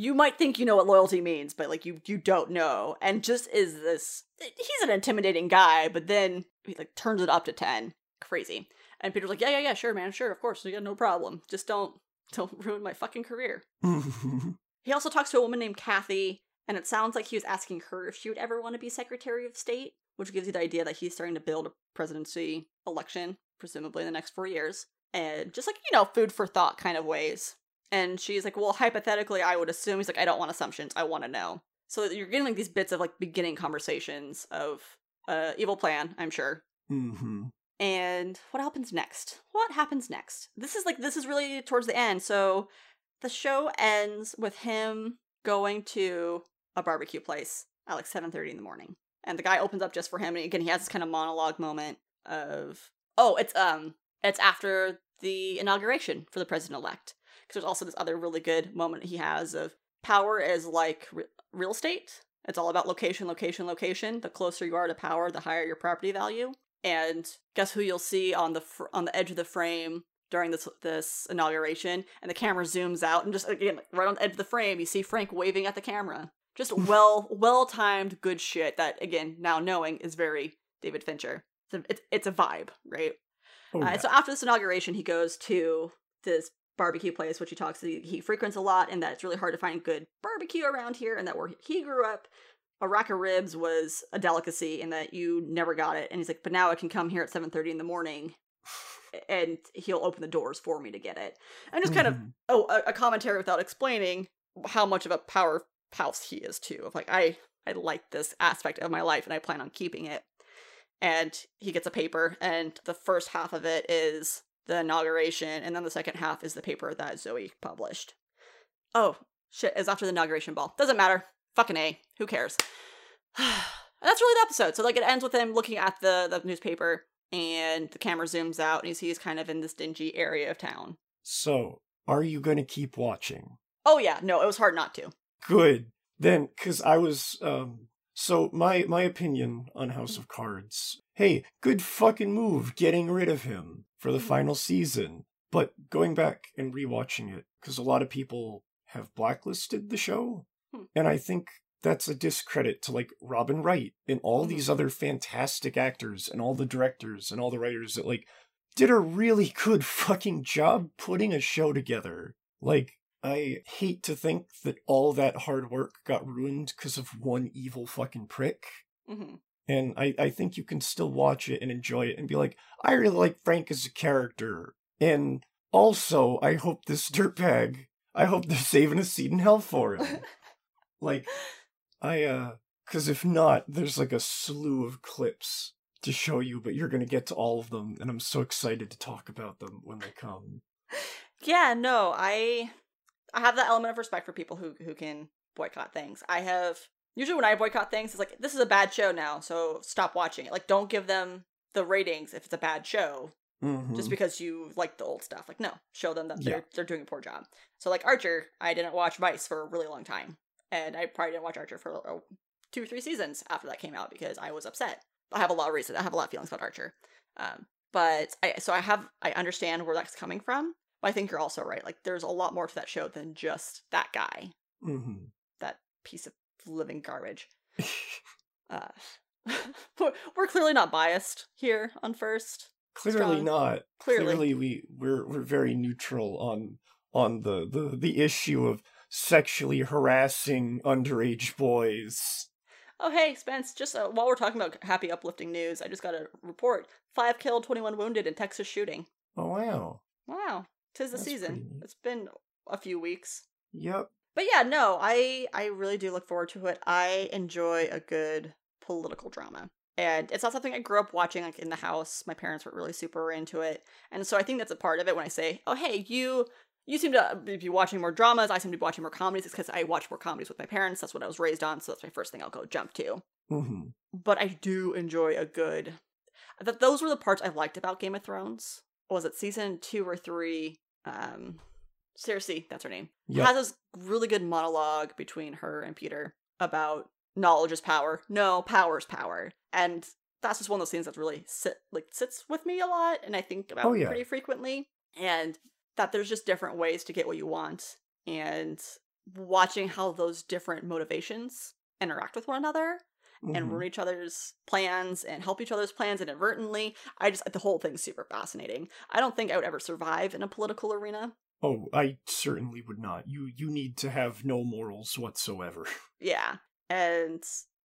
you might think you know what loyalty means, but like you you don't know. And just is this he's an intimidating guy, but then he like turns it up to ten. Crazy. And Peter's like, Yeah, yeah, yeah, sure, man, sure, of course, you got no problem. Just don't (laughs) don't ruin my fucking career. (laughs) He also talks to a woman named Kathy, and it sounds like he was asking her if she would ever want to be Secretary of State, which gives you the idea that he's starting to build a presidency election, presumably in the next four years. And just like, you know, food for thought kind of ways. And she's like, well, hypothetically, I would assume. He's like, I don't want assumptions. I want to know. So you're getting like these bits of like beginning conversations of uh evil plan, I'm sure. Mhm. And what happens next? What happens next? This is like this is really towards the end. So the show ends with him going to a barbecue place at like 7:30 in the morning. And the guy opens up just for him and again he has this kind of monologue moment of oh, it's um it's after the inauguration for the president elect. There's also this other really good moment he has of power is like re- real estate. It's all about location, location, location. The closer you are to power, the higher your property value. And guess who you'll see on the fr- on the edge of the frame during this this inauguration? And the camera zooms out, and just again, like, right on the edge of the frame, you see Frank waving at the camera. Just (laughs) well well timed, good shit. That again, now knowing is very David Fincher. It's a, it's, it's a vibe, right? Oh, Uh, so after this inauguration, he goes to this barbecue place, which he talks he, he frequents a lot, and that it's really hard to find good barbecue around here, and that where he grew up, a rack of ribs was a delicacy, and that you never got it. And he's like, but now I can come here at seven thirty in the morning, and he'll open the doors for me to get it. And just kind of Mhm. oh, a, a commentary without explaining how much of a powerhouse he is too. Of like, I I like this aspect of my life, and I plan on keeping it and he gets a paper and the first half of it is the inauguration and then the second half is the paper that zoe published. Oh shit is after the inauguration ball. Doesn't matter. Fucking a. Who cares? (sighs) That's really the episode. So like it ends with him looking at the the newspaper and the camera zooms out and you see he's kind of in this dingy area of town. So, are you going to keep watching? oh yeah. No it was hard not to. Good. Then, because I was, um, so my my opinion on House of Cards. Hey, good fucking move getting rid of him for the Mhm. final season. But going back and rewatching it, because a lot of people have blacklisted the show, Hmm. and I think that's a discredit to like Robin Wright and all Mhm. these other fantastic actors and all the directors and all the writers that like did a really good fucking job putting a show together. Like, I hate to think that all that hard work got ruined because of one evil fucking prick. hmm And I, I think you can still watch it and enjoy it and be like, I really like Frank as a character. And also, I hope this (laughs) dirtbag, I hope they're saving a seat in hell for him. like, I, uh, because if not, there's like a slew of clips to show you, but you're gonna get to all of them, and I'm so excited to talk about them when they come. Yeah, no, I I have that element of respect for people who who can boycott things. I have usually when I boycott things, it's like this is a bad show now, so stop watching it. Like, don't give them the ratings if it's a bad show Mhm. just because you like the old stuff. Like, no, show them that Yeah. they're they're doing a poor job. So, like Archer, I didn't watch Vice for a really long time, and I probably didn't watch Archer for oh, two or three seasons after that came out because I was upset. I have a lot of reasons. I have a lot of feelings about Archer, um, but I so I have I understand where that's coming from. But I think you're also right. Like, there's a lot more to that show than just that guy, hmm that piece of living garbage. Uh, (laughs) we're- clearly not biased here on first. Clearly Strong. not. Clearly. Clearly, we we're we're very neutral on on the the the issue of sexually harassing underage boys. Oh, hey, Spence, just uh, while we're talking about happy, uplifting news, I just got a report. Five killed, 21 wounded in Texas shooting. Oh wow. Wow. Tis the That's season. It's been a few weeks. Yep. But yeah, no, I I really do look forward to it. I enjoy a good political drama. And it's not something I grew up watching like in the house. My parents were really super into it. And so I think that's a part of it when I say, "Oh, hey, you you seem to be watching more dramas. I seem to be watching more comedies." It's cuz I watch more comedies with my parents. That's what I was raised on, so that's my first thing I'll go jump to. hmm But I do enjoy a good that those were the parts I liked about Game of Thrones. Was it season 2 or 3? Um Cersei, that's her name Yep. has this really good monologue between her and Petyr about knowledge is power. No, power is power. And that's just one of those things that really sit like sits with me a lot and I think about Oh, yeah. pretty frequently. And that there's just different ways to get what you want. And watching how those different motivations interact with one another and Mhm. ruin each other's plans and help each other's plans inadvertently. I just the whole thing's super fascinating. I don't think I would ever survive in a political arena. Oh, I certainly would not. You you need to have no morals whatsoever. (laughs) Yeah, and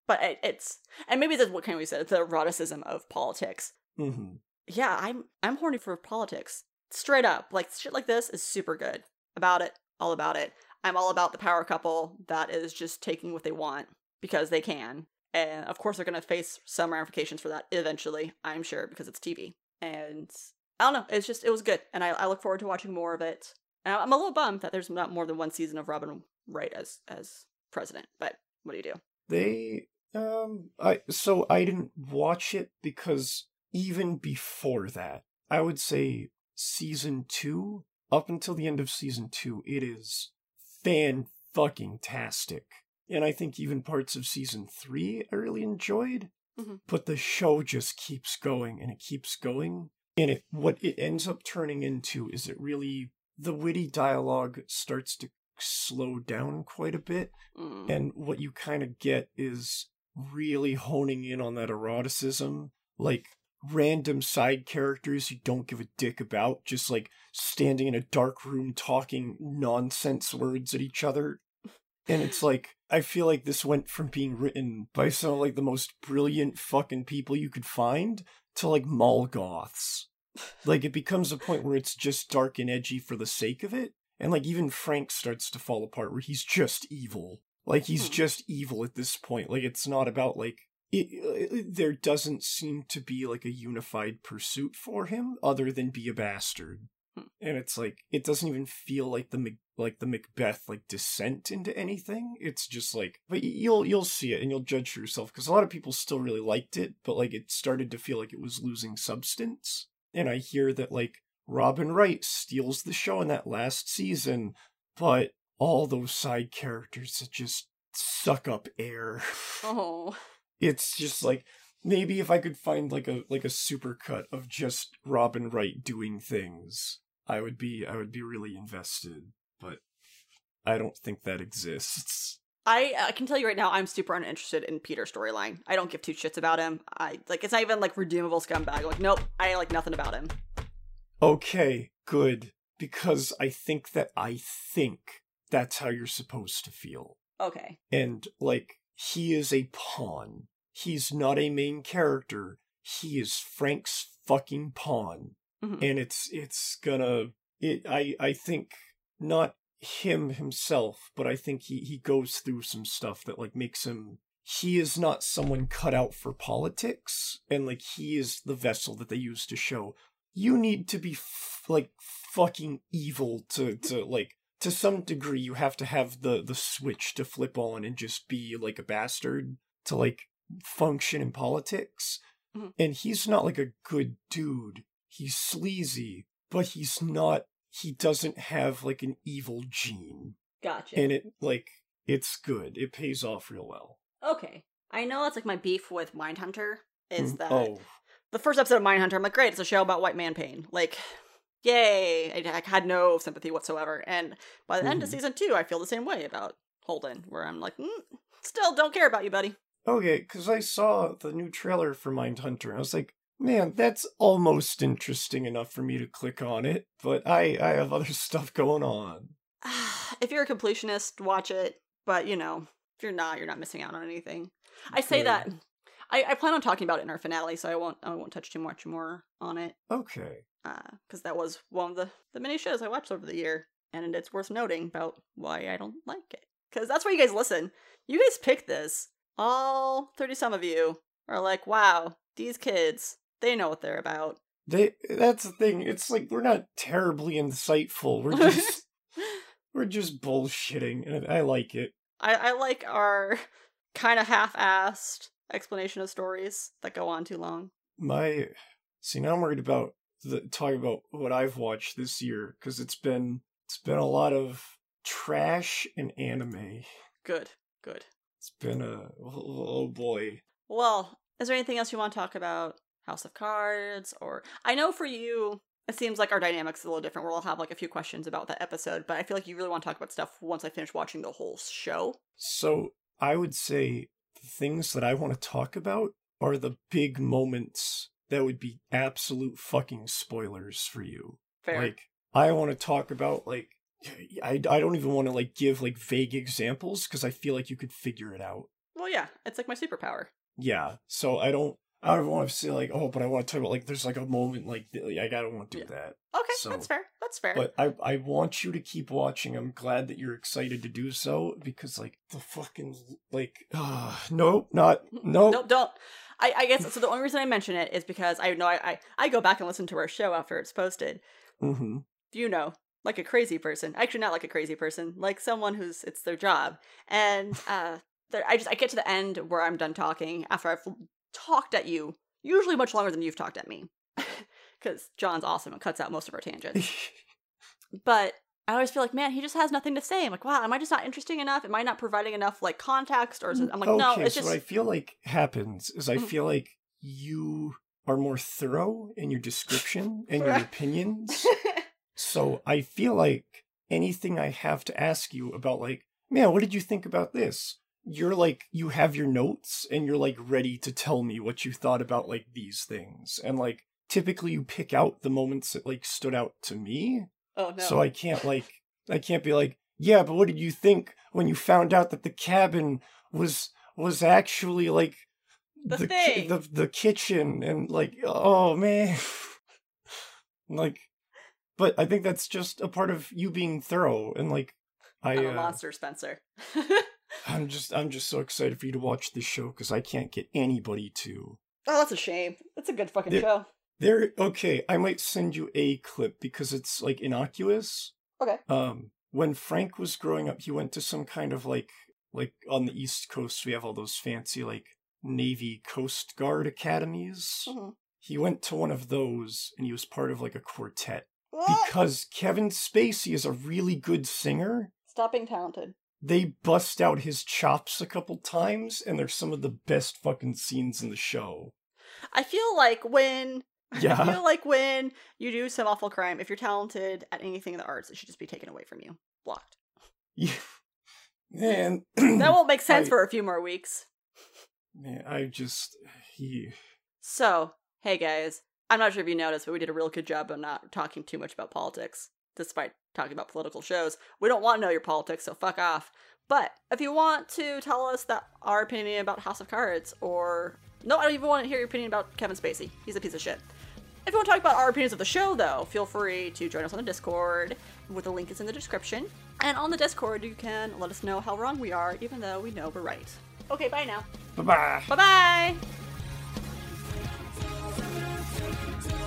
but it, it's and maybe that's what can we say the eroticism of politics. hmm Yeah, I'm I'm horny for politics. Straight up, like shit like this is super good. About it, all about it. I'm all about the power couple that is just taking what they want because they can, and of course they're gonna face some ramifications for that eventually. I'm sure because it's TV, and I don't know. It's just it was good, and I, I look forward to watching more of it. And I'm a little bummed that there's not more than one season of Robin Wright as as president. But what do you do? They um I so I didn't watch it because even before that, I would say season 2 up until the end of season 2 it is fan fucking tastic. And I think even parts of season 3 I really enjoyed. Mhm. But the show just keeps going and it keeps going. And it what it ends up turning into is it really the witty dialogue starts to slow down quite a bit Mm. and what you kind of get is really honing in on that eroticism like random side characters you don't give a dick about just like standing in a dark room talking nonsense words at each other and it's like i feel like this went from being written by some of like the most brilliant fucking people you could find to like mall goths like it becomes a point where it's just dark and edgy for the sake of it and like even frank starts to fall apart where he's just evil. Like he's Hmm. just evil at this point. Like it's not about like it, it, there doesn't seem to be like a unified pursuit for him other than be a bastard. Hmm. and it's like it doesn't even feel like the Mac- like the macbeth like descent into anything. It's just like but you'll you'll see it and you'll judge for yourself because a lot of people still really liked it but like it started to feel like it was losing substance and i hear that like robin wright steals the show in that last season but all those side characters that just suck up air Oh. (laughs) it's just like maybe if i could find like a like a supercut of just robin wright doing things i would be i would be really invested but i don't think that exists I I can tell you right now, I'm super uninterested in Peter's storyline. I don't give two shits about him. I like it's not even like redeemable scumbag. Like nope, I like nothing about him. okay good because i think that i think that's how you're supposed to feel Okay. and like he is a pawn he's not a main character he is frank's fucking pawn Mhm. and it's it's gonna it i i think not him himself but i think he he goes through some stuff that like makes him he is not someone cut out for politics and like he is the vessel that they use to show you need to be f- like fucking evil to to like to some degree you have to have the the switch to flip on and just be like a bastard to like function in politics Mhm. and he's not like a good dude he's sleazy but he's not he doesn't have like an evil gene Gotcha. and it like it's good it pays off real well okay. I know that's like my beef with Mindhunter is Mm, that oh the first episode of Mindhunter, I'm like, great, it's a show about white man pain. Like, yay! I, I had no sympathy whatsoever. And by the end of Mhm. season two, I feel the same way about Holden, where I'm like, mm, still don't care about you, buddy. Okay, because I saw the new trailer for Mindhunter, and I was like, man, that's almost interesting enough for me to click on it, but I, I have other (laughs) stuff going on. (sighs) if you're a completionist, watch it. But you know, if you're not, you're not missing out on anything. I say that. I, I plan on talking about it in our finale, so I won't I won't touch too much more on it. Okay. Uh, because that was one of the the many shows I watched over the year, and it's worth noting about why I don't like it. Because that's where you guys listen. You guys pick this. All thirty some of you are like, "Wow, these kids, they know what they're about." They that's the thing. It's like we're not terribly insightful. We're just (laughs) we're just bullshitting, and I like it. I I like our kind of half-assed explanation of stories that go on too long. My see now I'm worried about the talking about what I've watched this year because it's been it's been a lot of trash and anime. Good, good. It's been a oh, oh boy. Well, is there anything else you want to talk about? House of Cards, or I know for you, it seems like our dynamics is a little different. Where I'll have like a few questions about that episode, but I feel like you really want to talk about stuff once I finish watching the whole show. So I would say the things that I want to talk about are the big moments that would be absolute fucking spoilers for you. Fair. Like I want to talk about like I, I don't even want to like give like vague examples because I feel like you could figure it out. well, yeah, it's like my superpower. Yeah. So I don't I don't want to say like oh but I want to talk about like there's like a moment like, I don't want to do Yeah. that. Okay, So- that's fair. That's fair. But I I want you to keep watching. I'm glad that you're excited to do so because like the fucking like uh (sighs) nope not nope. No, don't. I, I guess so. The only reason I mention it is because I know I, I, I go back and listen to our show after it's posted. Mm-hmm. You know, like a crazy person. Actually, not like a crazy person, like someone who's it's their job. And uh, there, I just I get to the end where I'm done talking after I've talked at you, usually much longer than you've talked at me, (laughs) because John's awesome and cuts out most of our tangents. (laughs) but I always feel like, man, he just has nothing to say. I'm like, wow, am I just not interesting enough? Am I not providing enough like context? Or is it, I'm like, no, okay, it's so just what I feel like happens is I Mhm. feel like you are more thorough in your description (laughs) and your opinions. So I feel like anything I have to ask you about, like, man, what did you think about this? You're like, you have your notes and you're like ready to tell me what you thought about like these things. And like, typically you pick out the moments that like stood out to me. oh no. So I can't like, I can't be like, yeah, but what did you think when you found out that the cabin was was actually like The ki- thing. the the kitchen and like oh man (laughs) like but i think that's just a part of you being thorough and like i I'm a uh, monster, Spencer. (laughs) i'm just i'm just so excited for you to watch this show because i can't get anybody to Oh, that's a shame. That's a good fucking There- show. there okay i might send you a clip because it's like innocuous Okay. um when frank was growing up he went to some kind of like like on the east coast we have all those fancy like navy coast guard academies Mhm. he went to one of those and he was part of like a quartet Ah! because Kevin Spacey is a really good singer. Stop being talented. They bust out his chops a couple times and they're some of the best fucking scenes in the show. I feel like when (laughs) I feel like when you do some awful crime, if you're talented at anything in the arts, it should just be taken away from you. Blocked. Yeah. (laughs) Man, (clears throat) That won't make sense I- for a few more weeks. man, I just he So, hey guys, I'm not sure if you noticed, but we did a real good job of not talking too much about politics, despite talking about political shows. We don't want to know your politics, so fuck off. But if you want to tell us that our opinion about House of Cards, or no, I don't even want to hear your opinion about Kevin Spacey. He's a piece of shit. If you want to talk about our opinions of the show, though, feel free to join us on the Discord, where the link is in the description. And on the Discord, you can let us know how wrong we are, even though we know we're right. Okay, bye now. Bye bye. Bye bye.